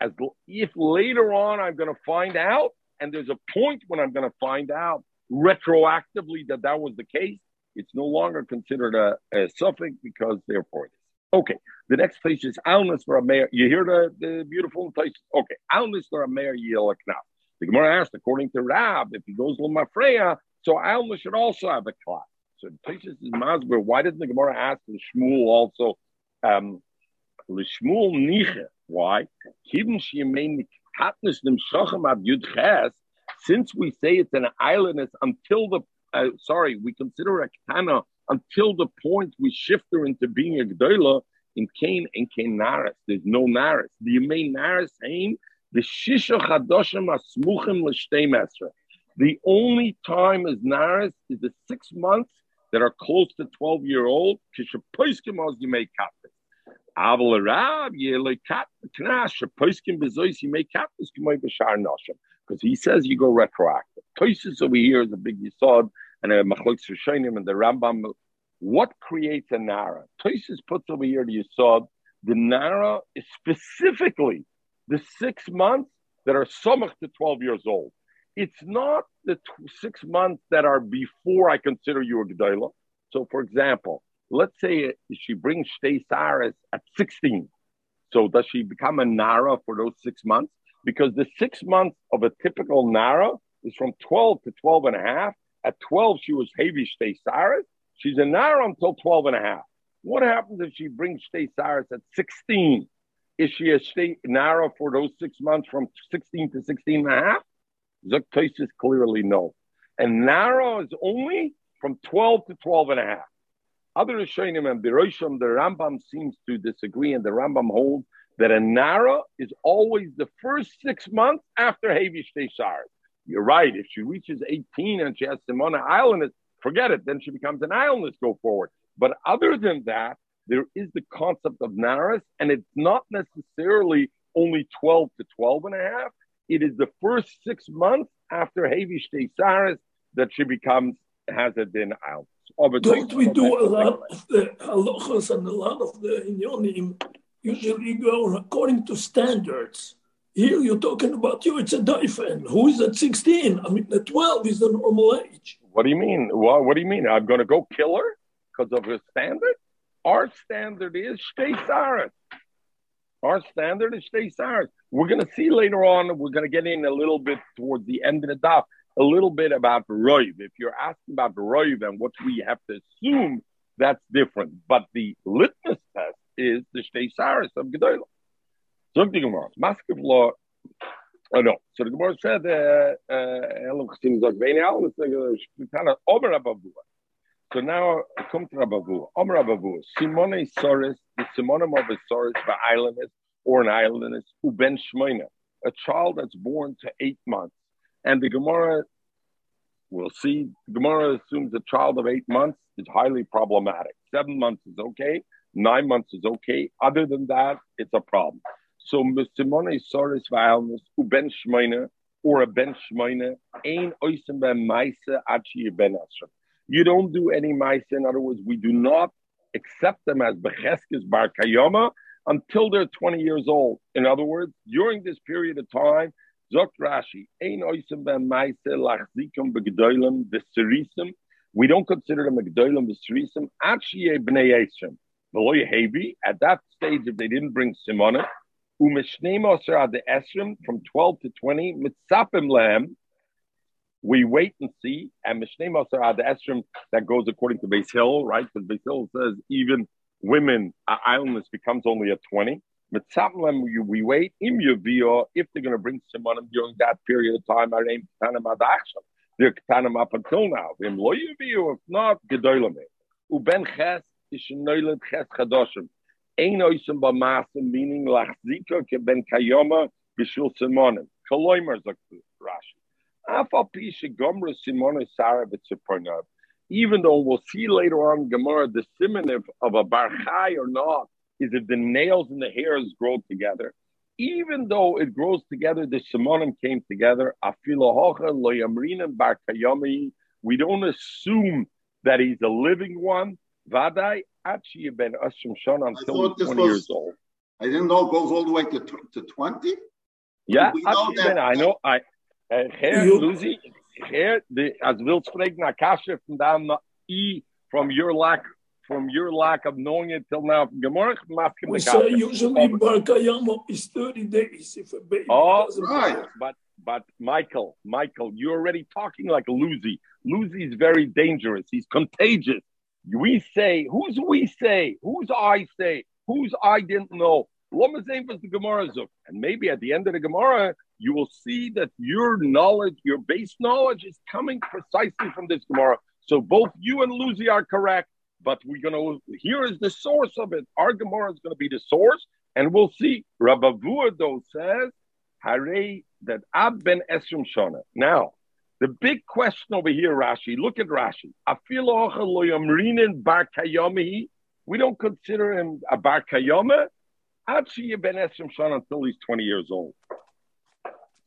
As if later on I'm going to find out, and there's a point when I'm going to find out retroactively that that was the case, it's no longer considered a, a suffix because therefore it is. Okay, the next place is Alnis for a Meir. You hear the, the beautiful place? Okay, Alnis for a Meir Yelaknaf. The Gemara asked, according to Rab, if he goes Lamafreya, so Alma should also have a class. So Taisus is Masber. Why doesn't the Gemara ask the Shmuel also? Um, Shmuel Niche. Why? Since we say it's an islandness until the uh, sorry, we consider a katana until the point we shift her into being a gdoila in Cain and Cain Naris. There's no Naris. The Yemei Naris aim the Shisha Chadoshim Asmuchim L'Shtei Mesra. The only time as Naris is the six months that are close to 12 year old. Because he says you go retroactive. Toisus over here is a big Yisod and a Machlok Shoshanim and the Rambam. What creates a Nara? Toisus puts over here the Yisod. The Nara is specifically the six months that are somach to 12 years old. It's not the t- six months that are before I consider you a G'dayla. So, for example, let's say she brings Shtei Saras at 16. So, does she become a Nara for those six months? Because the six months of a typical Nara is from 12 to 12 and a half. At 12, she was Heavy Shtei Saras. She's a Nara until 12 and a half. What happens if she brings Shtei Saras at 16? Is she a state Nara for those six months from 16 to 16 and a half? Zuk is clearly no. And Nara is only from 12 to 12 and a half. Other Rishonim and Beroshim, the Rambam seems to disagree, and the Rambam holds that a Nara is always the first six months after Havish Teshar. You're right. If she reaches 18 and she has Simona Island, forget it. Then she becomes an islandess go forward. But other than that, there is the concept of Naras, and it's not necessarily only 12 to 12 and a half. It is the first six months after Havish Saras that she becomes has a din out. Don't we do a lot of the halachas and a lot of the inyonim usually go according to standards? Here you're talking about you, it's a daifen. Who is at 16? I mean, at 12 is the normal age. What do you mean? What, what do you mean? I'm going to go kill her because of her standard? Our standard is stay Saras. Our standard is stay Saras. We're going to see later on, we're going to get in a little bit towards the end of the daf, a little bit about Roiv. If you're asking about Roiv and what we have to assume, that's different. But the litmus test is the stay Saras of Gedolah. So the Gemara, Maskiv law. Oh no. So the Gemara said, uh, uh, Elam over Abavua. So now come to Rabavu. Om Rabavu. Simone Soris, the Simonim of a Soris by islanders or an islandess, Uben Shmoina, a child that's born to eight months. And the Gemara, we'll see, Gemara assumes a child of eight months is highly problematic. Seven months is okay, nine months is okay. Other than that, it's a problem. So Simone Soris Va'almus, Uben Shmoina, or a Ben Shmoina, Ain Oisim Ben Maisa Achi Ben. You don't do any mice. In other words, we do not accept them as becheskes bar kayoma until they're 20 years old. In other words, during this period of time, Zok Rashi, ein oisim ben maise lachzikum begdoilim v'serisim. We don't consider them begdoilim v'serisim. Actually, bnei esrim. Veloy hevi. At that stage, if they didn't bring simona, umishneim oser ad esrim from 12 to 20, mitzapim lehem we wait and see. And Mishneh Masar Ad Esrim, that goes according to Beis Hill, right? Because Beis Hill says even women, uh, islandless becomes only a 20. Mitzamlem, we, wait. Im Yavio, if they're going to bring someone during that period of time, our name Ketanim Adachshav. They're Ketanim up until now. Im Lo Yavio, if not, Gedoylame. Uben Ches, Ishenoilet Ches Chadoshim. Ein oisem b'masim, meaning lachzika keben kayoma b'shul simonim. Koloimer, Rashi. Even though we'll see later on Gemara the simon of a barchai or not is if the nails and the hairs grow together. Even though it grows together, the simonim came together. We don't assume that he's a living one. Vadai actually ben Ashram Shon until he's 20 was, years old. I didn't know it goes all the way to, to 20. Yeah, We know that- ben, I know. I, Eh, here, You- Lucy, here, the, as Will spreken, Akasha from down the E from your lack from your lack of knowing it till now. Gemara, masking We say Kasha. usually is 30 days if a baby Oh, right. But but Michael, Michael, you're already talking like Lucy. Lucy is very dangerous. He's contagious. We say, who's we say? Who's I say? Who's I didn't know? The Gemara Zuk. And maybe at the end of the Gemara, you will see that your knowledge, your base knowledge is coming precisely from this Gemara. So both you and Lucy are correct, but we're going to, here is the source of it. Our Gemara is going to be the source, and we'll see. Rabbi though says, Hare that Ab ben Esrim Shona. Now, the big question over here, Rashi, look at Rashi. We don't consider him a bar kayoma. Actually, ben Esrim Shona until he's 20 years old.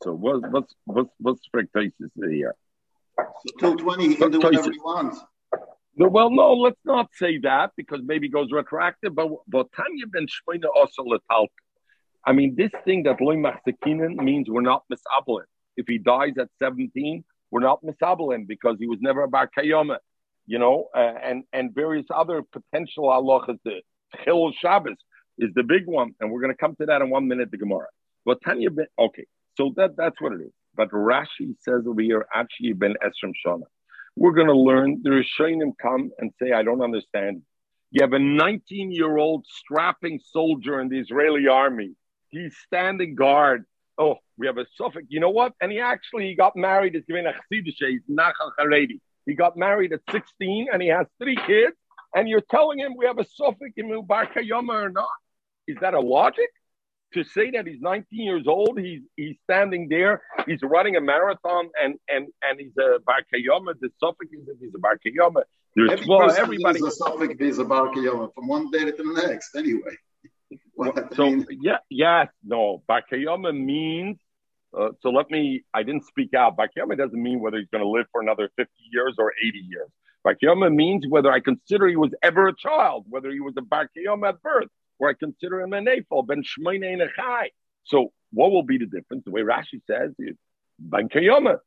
So what's what's what's here? So till 20, he can do whatever he wants. No, well, no, let's not say that because maybe it goes retroactive. But but Tanya ben Shmoina also letal. I mean, this thing that loy machzekinen means we're not misablin. If he dies at 17, we're not misablin because he was never a bar kayoma, you know, uh, and and various other potential halachas. The Chil Shabbos is the big one, and we're going to come to that in one minute. The Gemara. But Tanya ben okay, so that that's what it is. But Rashi says over here, actually ben Esrim Shana. We're going to learn. The Rishonim come and say, I don't understand. You have a 19 year old strapping soldier in the Israeli army. He's standing guard. Oh, we have a suffix. You know what? And he actually he got married. He's giving a chassidische. He's Nachal Haredi. He got married at 16 and he has three kids. And you're telling him we have a suffix in Bar Kayama or not? Is that a logic? To say that he's 19 years old, he's he's standing there, he's running a marathon, and and and he's a bar kayama. The suffix is he's a bar kayama. There's Every well, everybody. is a suffix is a bar kiyama from one day to the next, anyway. *laughs* I So yeah, yeah, no, bar kayama means. Uh, so let me. I didn't speak out. Bar kayama doesn't mean whether he's going to live for another 50 years or 80 years. Bar kayama means whether I consider he was ever a child, whether he was a bar kayama at birth, or I consider him an Ephel, ben Shmoine Nechai. So what will be the difference? The way Rashi says is ben Kayama.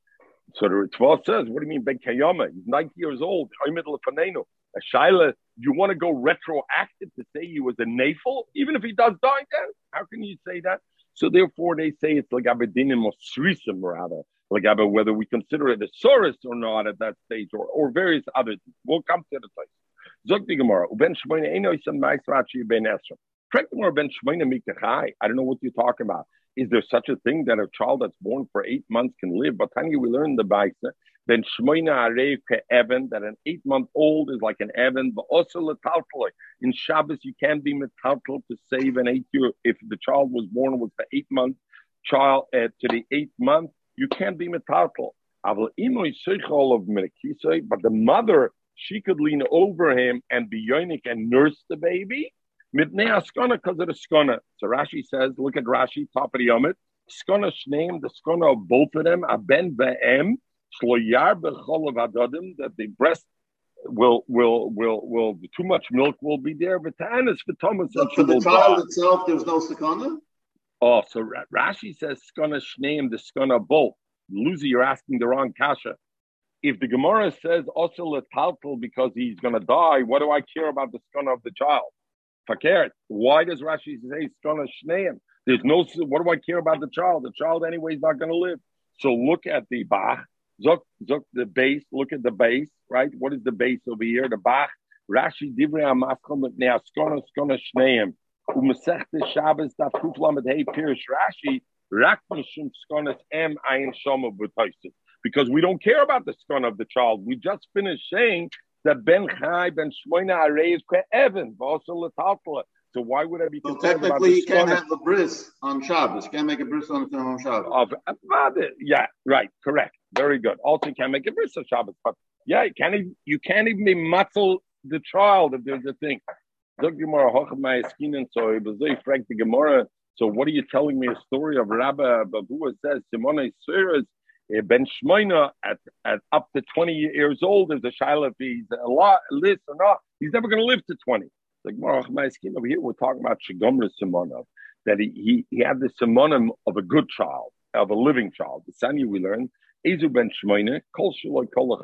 So the Ritva says, what do you mean ben Kayama? He's 90 years old. A Shaila, you want to go retroactive to say he was a Nephil, even if he does die then? How can you say that? So therefore they say it's like Abedinim or Srisim rather. Like whether we consider it a Saurus or not at that stage or, or various others. We'll come to the place. Zog the Gemara. Uben Shmoyne Yisam Ben Gemara Ben Shmoyne. I don't know what you're talking about. Is there such a thing that a child that's born for eight months can live? But Tanya, we learned the Baisa. Then Shmoyne Arei Evan, that an eight month old is like an Evan, but also Letaltaloi. In Shabbos, you can't be metaltal to save an eight year. If the child was born with the eight month child uh, to the eighth month, you can't be metaltal. But the mother she could lean over him and be yonik and nurse the baby. Mitnei askana because of the skona. So Rashi says, look at Rashi, top of the yomit. Skona shneim, the skona of both of them, aben ve'em, shloyar bechol of adadim, that the breast will, will, will, will, too much milk will be there. But tanis for Thomas and for the child itself, there's no sakana. Oh, so Rashi says skona shneim, the skona of both. Lucy, you're asking the wrong kasha if the Gemara says also letaltal because he's going to die, what do I care about the skana of the child? Fakert. Why does Rashi say skana shneim? There's no. What do I care about the child? The child anyway is not going to live. So look at the Bach. Zok, zok the base. Look at the base, right? What is the base over here? The Bach. Rashi divrei amaschom mit neaskona skona shneim. Umesechtes Shabbos daf kufla mit hey Rashi. Rak mishum em ayin shoma b'toisit because we don't care about the son of the child. We just finished saying that Ben Chai Ben Shmoina Arei is Evan, also Latatla. So why would I be So concerned about technically, the you can't have a bris on Shabbos. You can't make a bris on on Shabbos. of? Yeah, right, correct, very good. Also, you can't make a bris on Shabbos, but yeah, you can't even, you can't even be matzel the child if there's a thing. Zog Gemara Hochad Ma'askinen, so it was very frank the Gemara. So what are you telling me a story of Rabbi Babua says Simone Eh, ben Shmoina at, at up to 20 years old is a shaila if he's a lot, list or not. He's never going to live to 20. Like over here, we're talking about Shigomra Simonov, that he, he, he had the Simonim of a good child, of a living child. The Sanya we learned, Ezu ben Shmoina, Kol Shaloi Kol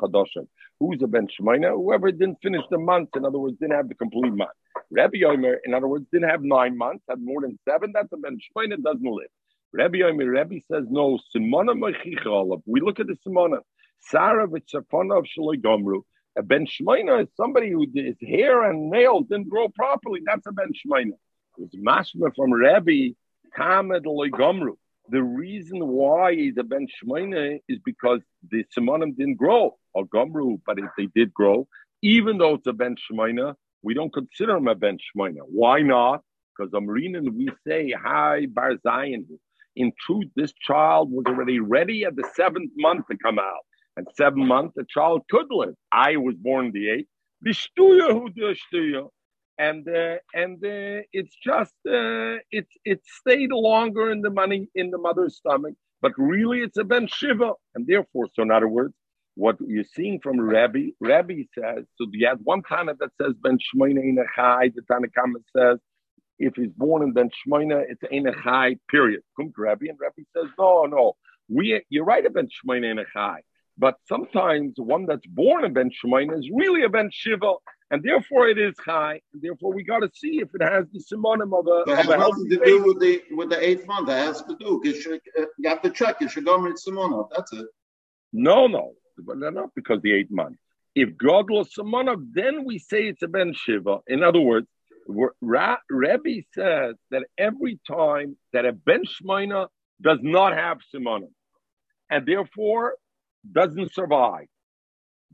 Who's a ben Shmoina? Whoever didn't finish the month, in other words, didn't have the complete month. Rabbi Yomer, in other words, didn't have nine months, had more than seven. That's a ben Shmoina, doesn't live. Rabbi Yomer, Rabbi says, no, Simona Mechicha We look at the Simona. Sarah v'tzafona of Shaloi Gomru. A ben Shmoina is somebody who his hair and nails didn't grow properly. That's a ben Shmoina. It's mashma from Rabbi Tamed Gomru. The reason why he's a ben shmeina is because the simonim didn't grow or gomru, but if they did grow, even though it's a ben shmeina, we don't consider him a ben shmeina. Why not? Because Amrinan we say hi bar Zion. In truth, this child was already ready at the seventh month to come out. And seven months, the child could live. I was born the eighth and uh, and uh, it's just uh, it's it stayed longer in the money in the mother's stomach, but really it's a ben shiva, and therefore, so in other words, what you're seeing from Rabbi, Rabbi says, so you have one Tana that says ben shmoina in a chai, the Tanakama says if he's born in ben shmoina, it's in a chai. Period. Come to Rabbi, and Rabbi says no, no, we you're right about shmoina in a chai. But sometimes one that's born in Ben Shemaina is really a Ben Shiva, and therefore it is high. And therefore, we got to see if it has the simonim of a. It has nothing to do with the with the eighth month. It has to do. Uh, you have to check. You should go with simonim. That's it. No, no, but not because the eighth month. If God was simonim, then we say it's a ben shiva. In other words, Ra- Rebbe says that every time that a ben shmeina does not have simonim, and therefore doesn't survive.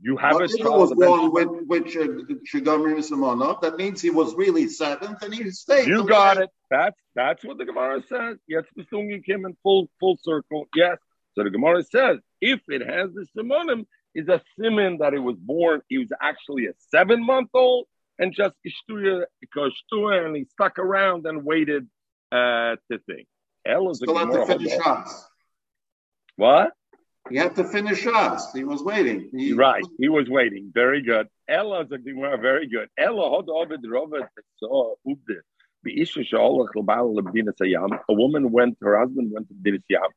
You have a child was born with which Shigomri Simonov. That means he was really seventh, and he stayed. You got it. That's that's what the Gemara says. Yes, the Sungin came in full full circle. Yes. So the Gemara says if it has the Simonim, is a simon that it was born. He was actually a seven month old and just ishtuya ishtuya, and he stuck around and waited uh, to think. El is Still have to finish shots. What? He had to finish us. He was waiting. He, right, he was waiting. Very good. Ella very good. Ella had Ovid Robert saw Ubde. A woman went, her husband went to Dinis Yam.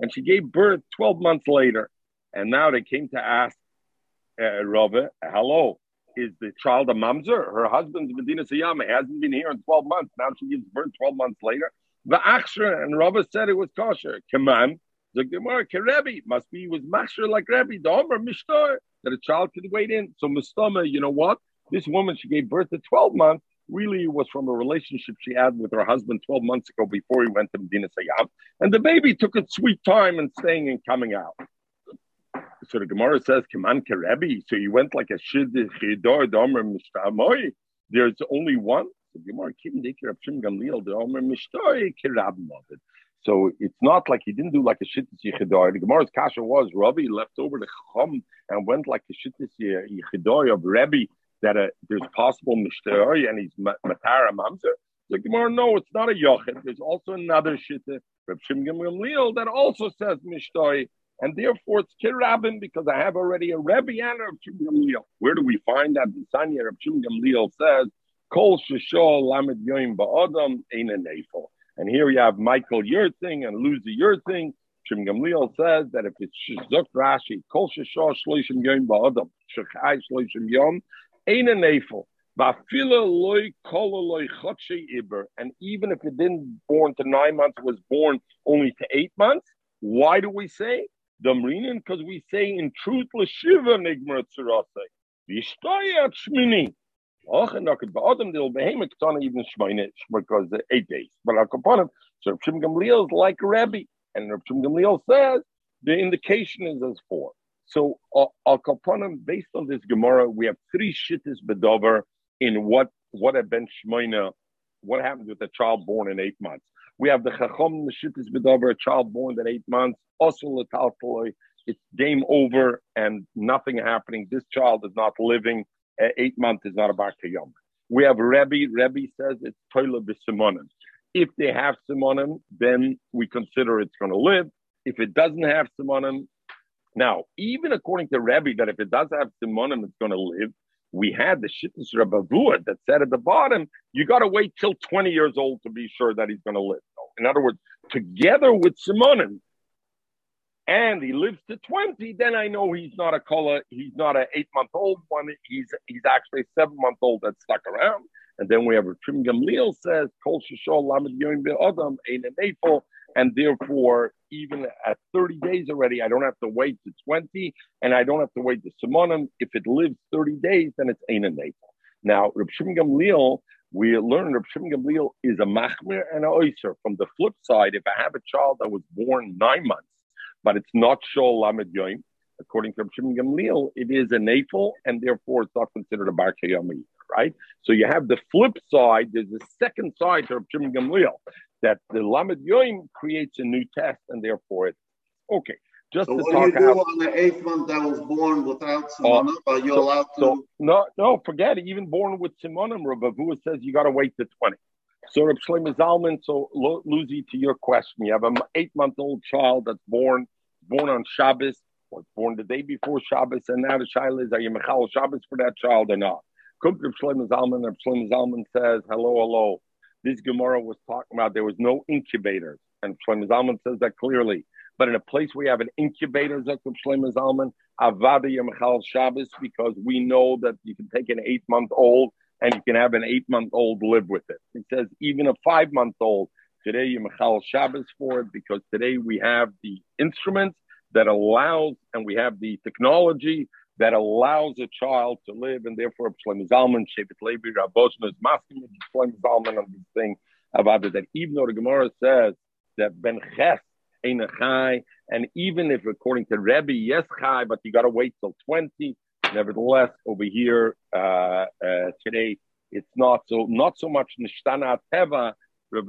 And she gave birth 12 months later. And now they came to ask uh, Rava, hello, is the child a mamzer? Her husband's Medina Sayyam hasn't been here in 12 months. Now she gives birth 12 months later. The Achshra and Rava said it was kosher. Kaman, the Gemara, Kerebi, must be was masher like Rebbe, the Omer Mishtar, that a child could wait in. So Mustama, you know what? This woman, she gave birth at 12 months, really was from a relationship she had with her husband 12 months ago before he went to Medina Sayyam. And the baby took a sweet time in staying and coming out. So the Gemara says, Kaman Kerebi. So he went like a Shid Chidor Domer Mishtamoy. There's only one. So it's not like he didn't do like a shittis yichidoi. The Gemara's kasha was Rabbi left over the chum and went like a shittis yichidoi of Rabbi that uh, there's possible mishtoi and he's matara mamzer. The Gemara, no, it's not a yochid. There's also another shittis, Reb Shim Gamliel, that also says mishtoi. And therefore, it's kirabim because I have already a Rebbe and a Reb Gamliel. Where do we find that? The Sanya Reb Shim Gamliel says Kol Shishol Lamed Yoim Ba'adam Ein Nefel. And here you have Michael Yurting and Luzi Yurting. Shim Gamliel says that if it's Shizuk Rashi, Kol Shishol Shloishim Yoim Ba'adam, Shechai Shloishim Yom, Ein Nefel. And even if it didn't born to nine months, it was born only to eight months. Why do we say Damrinin? Because we say in truth, Lashiva Nigmar Tzurase. Vishtoyat Shmini. Och and Naked Ba'adam, they'll behave Ketana even Shmaine because eight days. But Al Kapanim, so Rav Gamliel is like Rebbe, and Rav Gamliel says the indication is as four. So uh, Al Kapanim, based on this Gemara, we have three shittas bedover in what what a ben Shmaina, what happens with a child born in eight months. We have the Chacham, the shittas bedover, a child born at eight months, also letaltaloi. It's game over and nothing happening. This child is not living uh, eight months is not about Yom. We have Rebbe. Rebbe says it's Toila b'simonim. If they have simonim, then we consider it's going to live. If it doesn't have simonim, now, even according to Rebbe, that if it does have simonim, it's going to live, we had the Shittas Rabbavua that said at the bottom, you got to wait till 20 years old to be sure that he's going to live. In other words, together with Simonim, and he lives to 20, then I know he's not a color, he's not an eight month old one, he's he's actually a seven month old that's stuck around. And then we have a Trim Gamliel says, Kol Shishol Lamed Ein and therefore, even at 30 days already, I don't have to wait to 20, and I don't have to wait to Simonim. If it lives 30 days, then it's Ein and Now, Reb Shimon Gamliel, we learn Reb Shimon Gamliel is a machmir and a oiser. From the flip side, if I have a child that was born nine months, but it's not Shol Yoim, according to Reb Shimon Gamliel, it is a nafel, and therefore it's not considered a bar right? So you have the flip side. There's a second side to Reb Shimon Gamliel that the Lamed Yoim creates a new test, and therefore it. Okay, just so to what talk do you do on the eighth month that was born without uh, Oh, Simona? Are you so- allowed to? So no, no, forget it. Even born with Simonim, Rabavua says you got to wait to twenty. So Reb Shlomo Zalman. So Lucy, to your question, you have an eight-month-old child that's born born on Shabbos, was born the day before Shabbos, and now the child is are you mechal Shabbos for that child or not? Come to Reb Shlomo Zalman. Reb Shlomo Zalman says, "Hello, hello." This Gemara was talking about there was no incubators, and Shlomo Zalman says that clearly. But in a place where you have an incubator, Zakum Shlomo Zalman, Avada Yemachal Shabbos, because we know that you can take an eight month old and you can have an eight month old live with it. He says even a five month old, today Yemachal Shabbos for it, because today we have the instruments that allows and we have the technology that allows a child to live, and therefore Shlomo Zalman, Shevet Levi, Rabosna is masking with Shlomo Zalman on this thing about it, that even though the Gemara says that Ben Ches ain't a chai, and even if according to Rebbe, yes chai, but you got to wait till 20, nevertheless, over here uh, uh, today, it's not so not so much Nishtana Teva, uh,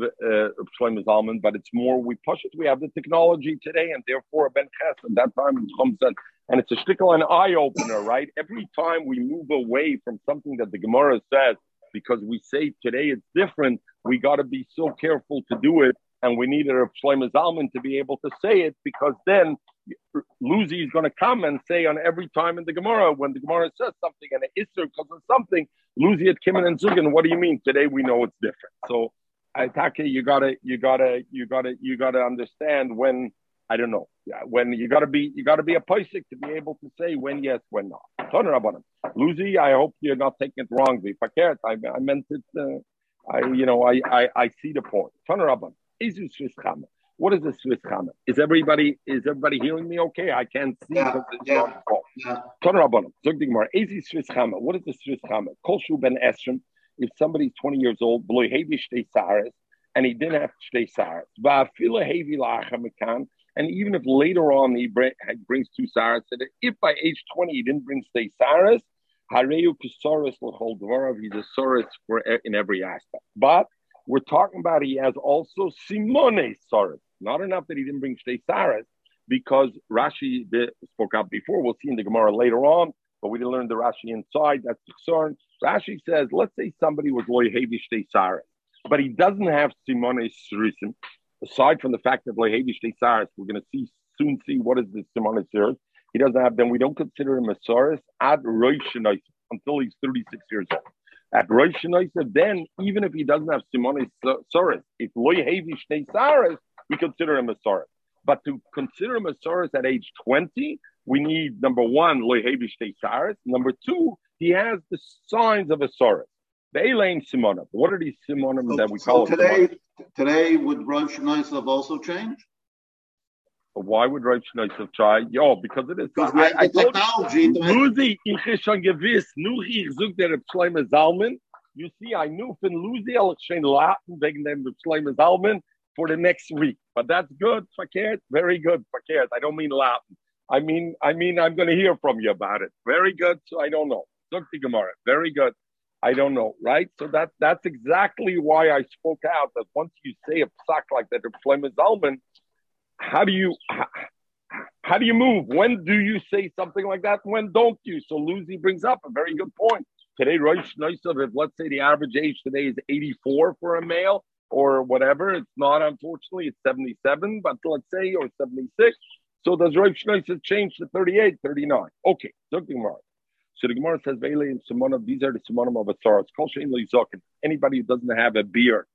Shlomo Zalman, but it's more we push it. We have the technology today, and therefore Ben Ches, at that time it comes and and it's a shtickle and eye opener, right? Every time we move away from something that the Gemara says, because we say today it's different, we got to be so careful to do it, and we need a Shlomo Zalman to be able to say it, because then Luzi is going to come and say on every time in the Gemara when the Gemara says something and is because of something, Luzi at Kimin and Zugan. What do you mean? Today we know it's different. So, Itake, you gotta, you gotta, you gotta, you gotta understand when. I don't know. Yeah, when you gotta be, you gotta be a paisik to be able to say when yes, when not. Turn about him, Luzi. I hope you're not taking it wrongly. Fakert, I, I meant it. Uh, I, you know, I, I, I see the point. Turn about him. Isu Swiss Chama. What is a Swiss Chama? Is everybody, is everybody hearing me? Okay, I can't see Yeah, because it's yeah. on the phone. Yeah. Turn Rabbanim. Zog the Gemara. Ezi Swiss Chama. What is the Swiss Chama? Kolshu ben Esrim. If somebody's 20 years old, below heavy shtei saris, and he didn't have shtei saris. Va'afila heavy la'achamikan. And even if later on he bring, brings two saris, and if by age 20 he didn't bring shtei saris, hareu kisaris l'chol dvarav. He's a saris for in every aspect. But we're talking about he has also simone saris. Not enough that he didn't bring shtei saris, because Rashi spoke out before. We'll see in the Gemara later on, but we didn't learn the Rashi inside. That's the concern. Rashi says, let's say somebody was loy hevish saris, but he doesn't have simone srisim. Aside from the fact that loy hevish saris, we're going to see soon see what is the simone saris. He doesn't have. them. we don't consider him a saris ad rosh until he's 36 years old. At Rosh Hashanah, then even if he doesn't have Simone Soros, if loy hevish saris, we consider him a saris. But to consider him a saris at age 20, we need number one, loy hevish saris. Number two, he has the signs of a saris. The Elaine Simona. What are these Simonim So, that we so call today, today would Hashanah have also changed? Why would Rosh Hashanah try? Yo, because it is. Because we I, have I the told technology. Luzi, ich schon gewiss, nur ich such der Schleimer Salmen. You see, I knew von Luzi, I'll schon Latin wegen dem Salmen for the next week. But that's good, verkehrt, very good, verkehrt. I don't mean Latin. I mean, I mean, I'm going to hear from you about it. Very good. So I don't know. Die Gemara. Very good. I don't know, right? So that that's exactly why I spoke out that once you say a psak like that, Schleimer Salmen, how do you how, how do you move? When do you say something like that? When don't you? So Lucy brings up a very good point. Today, Rosh Noisov, if let's say the average age today is 84 for a male, or whatever. It's not, unfortunately, it's 77, but let's say, or 76. So does Rav Shnois change to 38, 39? Okay, so the Gemara. So the Gemara says, Vele and Simonim, these are the Simonim of a Tsar. It's Kol Shein Zakin. Anybody who doesn't have a beard,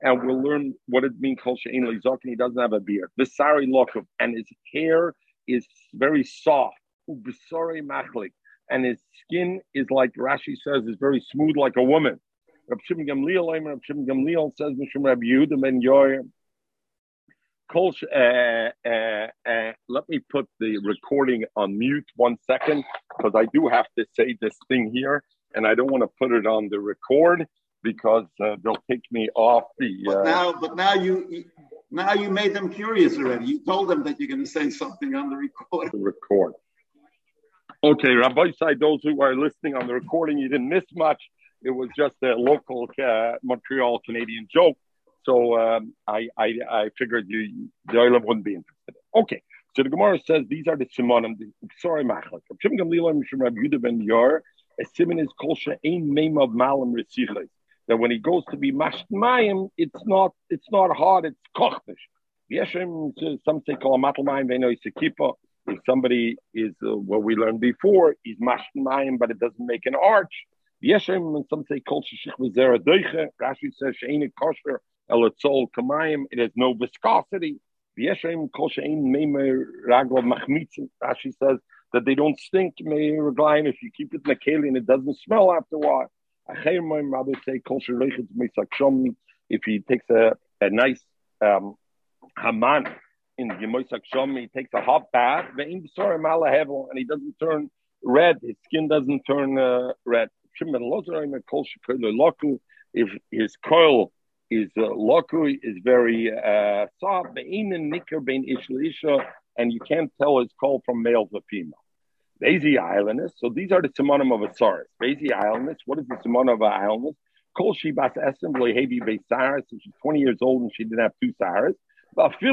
and we'll learn what it means, Kol Shein Zakin, he doesn't have a beard. The Sari Lokum, and his hair is very soft. Ubisari Machlik, and his skin is like Rashi says, is very smooth like a woman. Rab Gamliel, Rab Gamliel says, Mishum Rab Yehuda ben Yoyer, uh, uh, uh, let me put the recording on mute one second because I do have to say this thing here, and I don't want to put it on the record because uh, they'll take me off the. But uh, now, but now you now you made them curious already. You told them that you're going to say something on the record. The record. Okay, Rabbi Side, those who are listening on the recording, you didn't miss much. It was just a local uh, Montreal Canadian joke so um, I, I, I figured you the oil wouldn't be interested. Okay. So the Gemara says these are the simonim. Sorry, machlek. Shim gamlila mishum Rab Yudah ben Yor. A simon is kol she'ein meim of malam resiches. That when he goes to be mashmayim, it's not it's not hard. It's kochnish. Yeshem, some say kol matal mayim v'eno yisekipa. If somebody is uh, what we learned before, he's mashmayim, but it doesn't make an arch. Yeshem, and some say kol sheshich v'zera. Rashi says she'ein kosher Kamayim, it has no viscosity. Rashi says that they don't stink if you keep it in the keli and it doesn't smell after a while. Rather say if he takes a, a nice um, haman in Yemoisak Shom, he takes a hot bath, and he doesn't turn red, his skin doesn't turn uh, red. If his coil is uh, lokui is very uh, soft. And you can't tell it's called from male to female. Bezi islandness. So these are the simonim of a saris. Bezi islandness. What is the simonim of a islandness? Kol shibas esim heavy beisaris. She's 20 years old and she didn't have two saris. But that's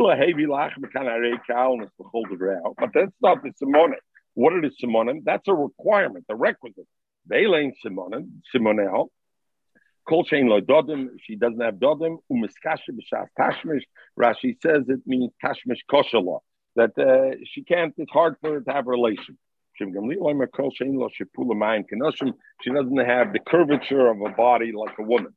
not the simonim. What are the simonim? That's a requirement, the requisite. They lane simonim, simonel. Kol shein lo dodim, she doesn't have dodim. Umiskashe b'shas tashmish. Rashi says it means tashmish koshala. That uh, she can't. It's hard for her to have a relation. She doesn't have the curvature of a body like a woman.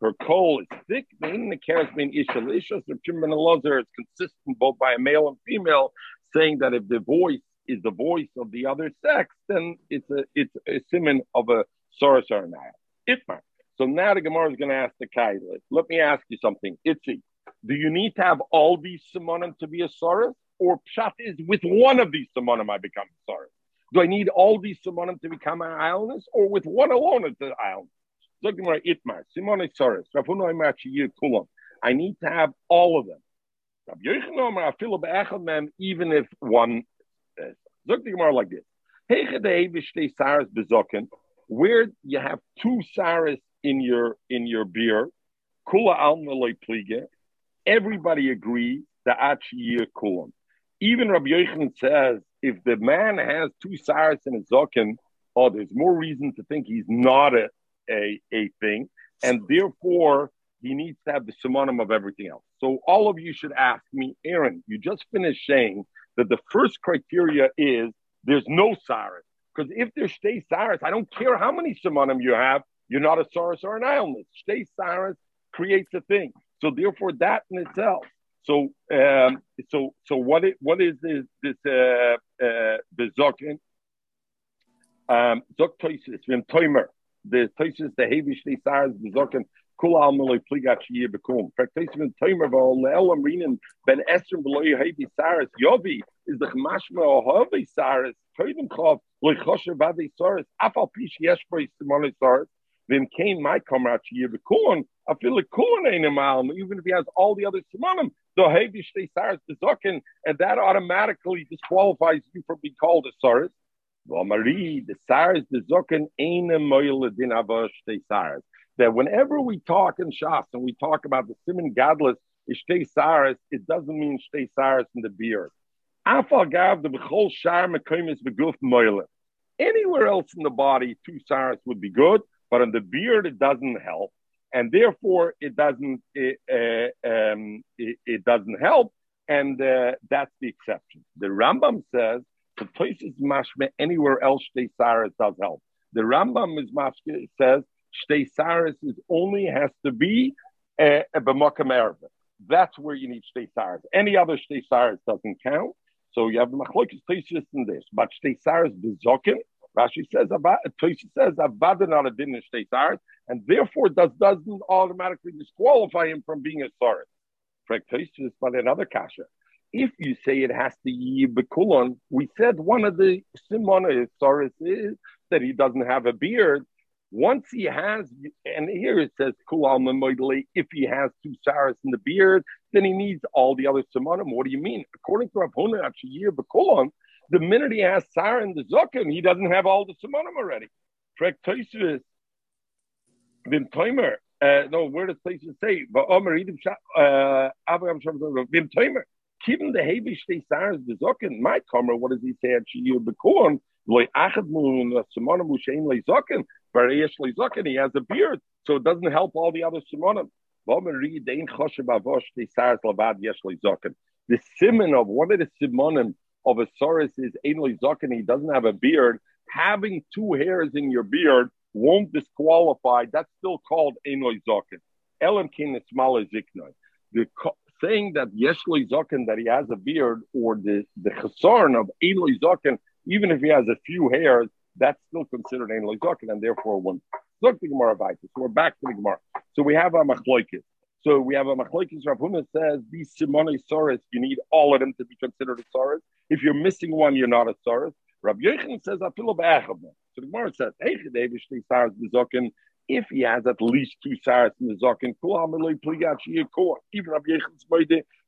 Her coal is thick. Is consistent both by a male and female, saying that if the voice is the voice of the other sex, then it's a it's a simon of a soros or Itmar. So now the Gemara is going to ask the Kaila. Let me ask you something. Itzi, do you need to have all these simonim to be a soros? Or pshat is with one of these simonim I become a soros? Do I need all these simonim to become an islandess, or with one alone it's an island? Gemara Itmar, Simon soros. I need to have all of them. Even if one Zok the Gemara like this. Where you have two saras in your in your beer, kula alma Everybody agrees that achiyir kulam. Even Rabbi Yochanan says if the man has two saras in his zokin, oh, there's more reason to think he's not a, a, a thing, and therefore he needs to have the simonim of everything else. So all of you should ask me, Aaron, you just finished saying that the first criteria is there's no Saris. Because if there's stay Saris, I don't care how many Shemanim you have, you're not a Saris or an islandless. Stay Saris creates a thing. So therefore, that in itself. So um, so so what it, what is this this uh uh the um zok toises vim toimer the toises the heavy stay Saris the kul al malay pligat shiyeh bekum. Praktismen timer vol le'elam rinen ben esrim beloy heidi saris. Yovi is the chmashma o hovi saris. Koidim chov loy chosher vadi saris. Afal pish yesh boi simone saris. Then came my comrade shiyeh bekum I feel like kulon ain't a even if he has all the other simonim the heavy stay saris bezokin and that automatically disqualifies you from being called a saris. Well, Marie, the Saris, the ain't a moil din avosh, the Saris that whenever we talk in Shas and we talk about the Simon Gadlus, Ishtei Saris, it doesn't mean Ishtei Saris in the beard. Anywhere else in the body, two Saris would be good, but on the beard it doesn't help, and therefore it doesn't it, uh, um, it, it, doesn't help, and uh, that's the exception. The Rambam says the places mashme anywhere else shtei saris does help. The Rambam is mashme says shtei saris is only has to be uh, a b'makam That's where you need shtei saris. Any other shtei saris doesn't count. So you have the machlokes tesis in this, but shtei saris bezokin. Rashi says about Toshi says avada not a din shtei saris, and therefore does doesn't automatically disqualify him from being a saris. Correct Toshi but another kasha. If you say it has to be bekulon, we said one of the simona saris is that he doesn't have a beard. Once he has, and here it says kulal if he has two saras in the beard, then he needs all the other simonim. What do you mean? According to Rabhuna Achiyir Bekulon, the minute he has sarah in the zukim, he doesn't have all the simonim already. Correct Toysvis, Vim Toimer. Uh, no, where does Toysvis say? Va'omer Idim uh, Abraham Vim Toimer. Keeping the heavy shtei saras the zukim. My comer, what does he say? Achiyir Bekulon. Zukim. Uh, he has a beard, so it doesn't help all the other simonim. The simon of one of the simonim of a soros is ainly zokin. He doesn't have a beard. Having two hairs in your beard won't disqualify. That's still called ainly zokin. Elam kin smala ziknoi. The saying that yeshli zokin that he has a beard or the the chasarn of ainly zokin, even if he has a few hairs, that's still considered ein loizokin, and therefore when look the Gemara. So we're back to the Gemara. So we have a machloikis. So we have a machloikis. Rav Huna says these simone soros, you need all of them to be considered a soros. If you're missing one, you're not a soros. Rav Yechon says afilu be'echavna. So the Gemara says if he has at least two saras in the zokin, even Rav Yechon's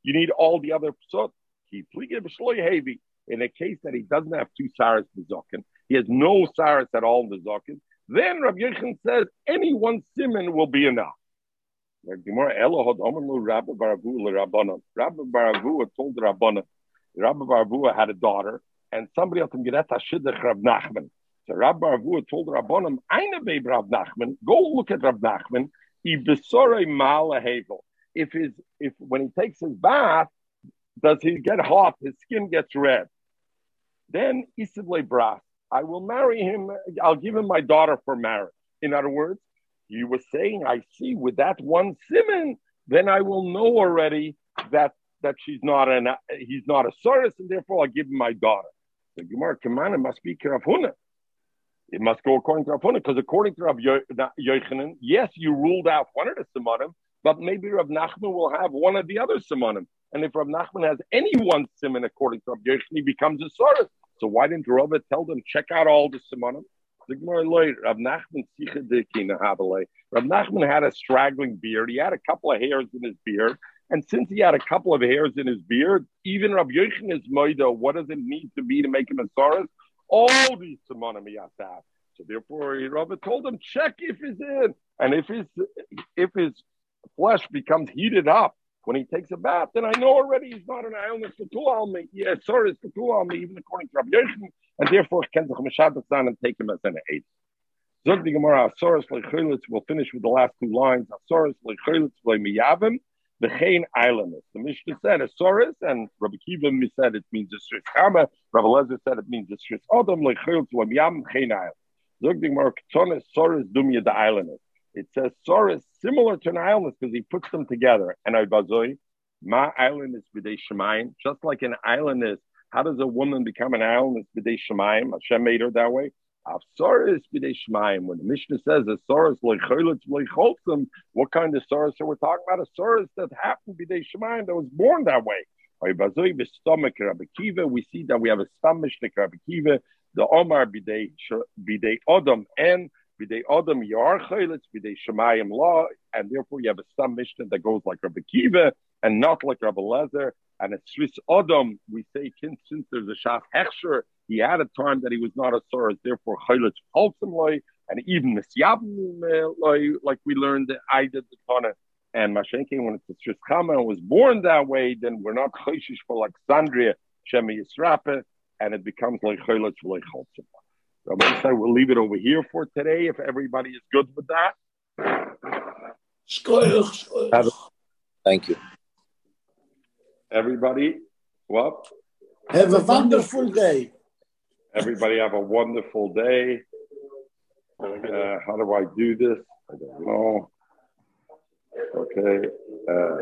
you need all the other psot. In a case that he doesn't have two saras in the zokin, he has no saras at all in the zakin. Then Rabbi Yechon says any one simon will be enough. Rabbi Baravu told Rabbana, Rabbi Baravu had a daughter, and somebody else that Shidduch Rav Nachman. So Rabbi Baravu told Rabbanim, Aina Beib Rav Nachman, go look at Rav Nachman, if his if when he takes his bath, does he get hot? His skin gets red. Then Isivle Bras. I will marry him. I'll give him my daughter for marriage. In other words, you were saying, I see with that one simon, then I will know already that that she's not an he's not a soros, and therefore I'll give him my daughter. The Gemara Kamana must be Karafuna. It must go according to Rav Huna, because according to Rav Yochanan, yes, you ruled out one of the Simonim, but maybe Rav Nachman will have one of the other Simonim. And if Rav Nachman has any one Simon according to Rav Yochanan, he becomes a Soros. So why didn't Rava tell them, check out all the Simonim? Rav Nachman had a straggling beard. He had a couple of hairs in his beard. And since he had a couple of hairs in his beard, even Rav Yochin is what does it need to be to make him a Saras? All these Simonim he has to have. So therefore, Rava told him, check if he's in. And if his, if his flesh becomes heated up, when he takes a bath, then I know already he's not an illness al me. Yeah, sorry, it's al me, even according to Rabbi and therefore can the and take him as an aid. Zog the Gemara, Asoros Lechilitz, we'll finish with the last two lines. Asoros Miyavim, the Chain Islanders. The Mishnah said Asoros, and Rabbi Kiva said it means a Shris Chama, Rabbi Lezer said it means a Shris Odom, Lechilitz Miyavim, Chain Island. Zog the Gemara, Ketone Soros Dumya the Islanders. It says Soros similar to an island because he puts them together. And Ibazoi, my island is b'dei shemayim, just like an island is. How does a woman become an island? It's b'dei shemayim. Hashem made her that way. Avsara is b'dei shemayim. When the Mishnah says a soros leicholit leicholtzim, what kind of soros are we talking about? A soros that happened b'dei shemayim that was born that way. I bazoi b'stomach and rabikiva. We see that we have a stomach Rabbi Kiva, the Omar b'dei Odom, and B'dei Adam Yar Chayletz, B'dei Shemayim Law, and therefore you have a Mishnah that goes like Rabbi Kiva and not like Rabbi Lezer. And a Swiss Adam, we say since there's a Shaf Hechsher, he had a time that he was not a Soros, therefore Chayletz Palsim Loy, and even Nisyabim Loy, like we learned that I did the Tana. And Mashenke, when it's a Swiss Chama was born that way, then we're not Chayshish for Alexandria, Shemi Yisrape, and it becomes like Chayletz like Chalsim. Rabbi said we'll leave it over here for today if everybody is good with that. Thank you. Everybody, what? Have a wonderful day. Everybody have a wonderful day. Uh, how do I do this? I don't know. Okay. Uh,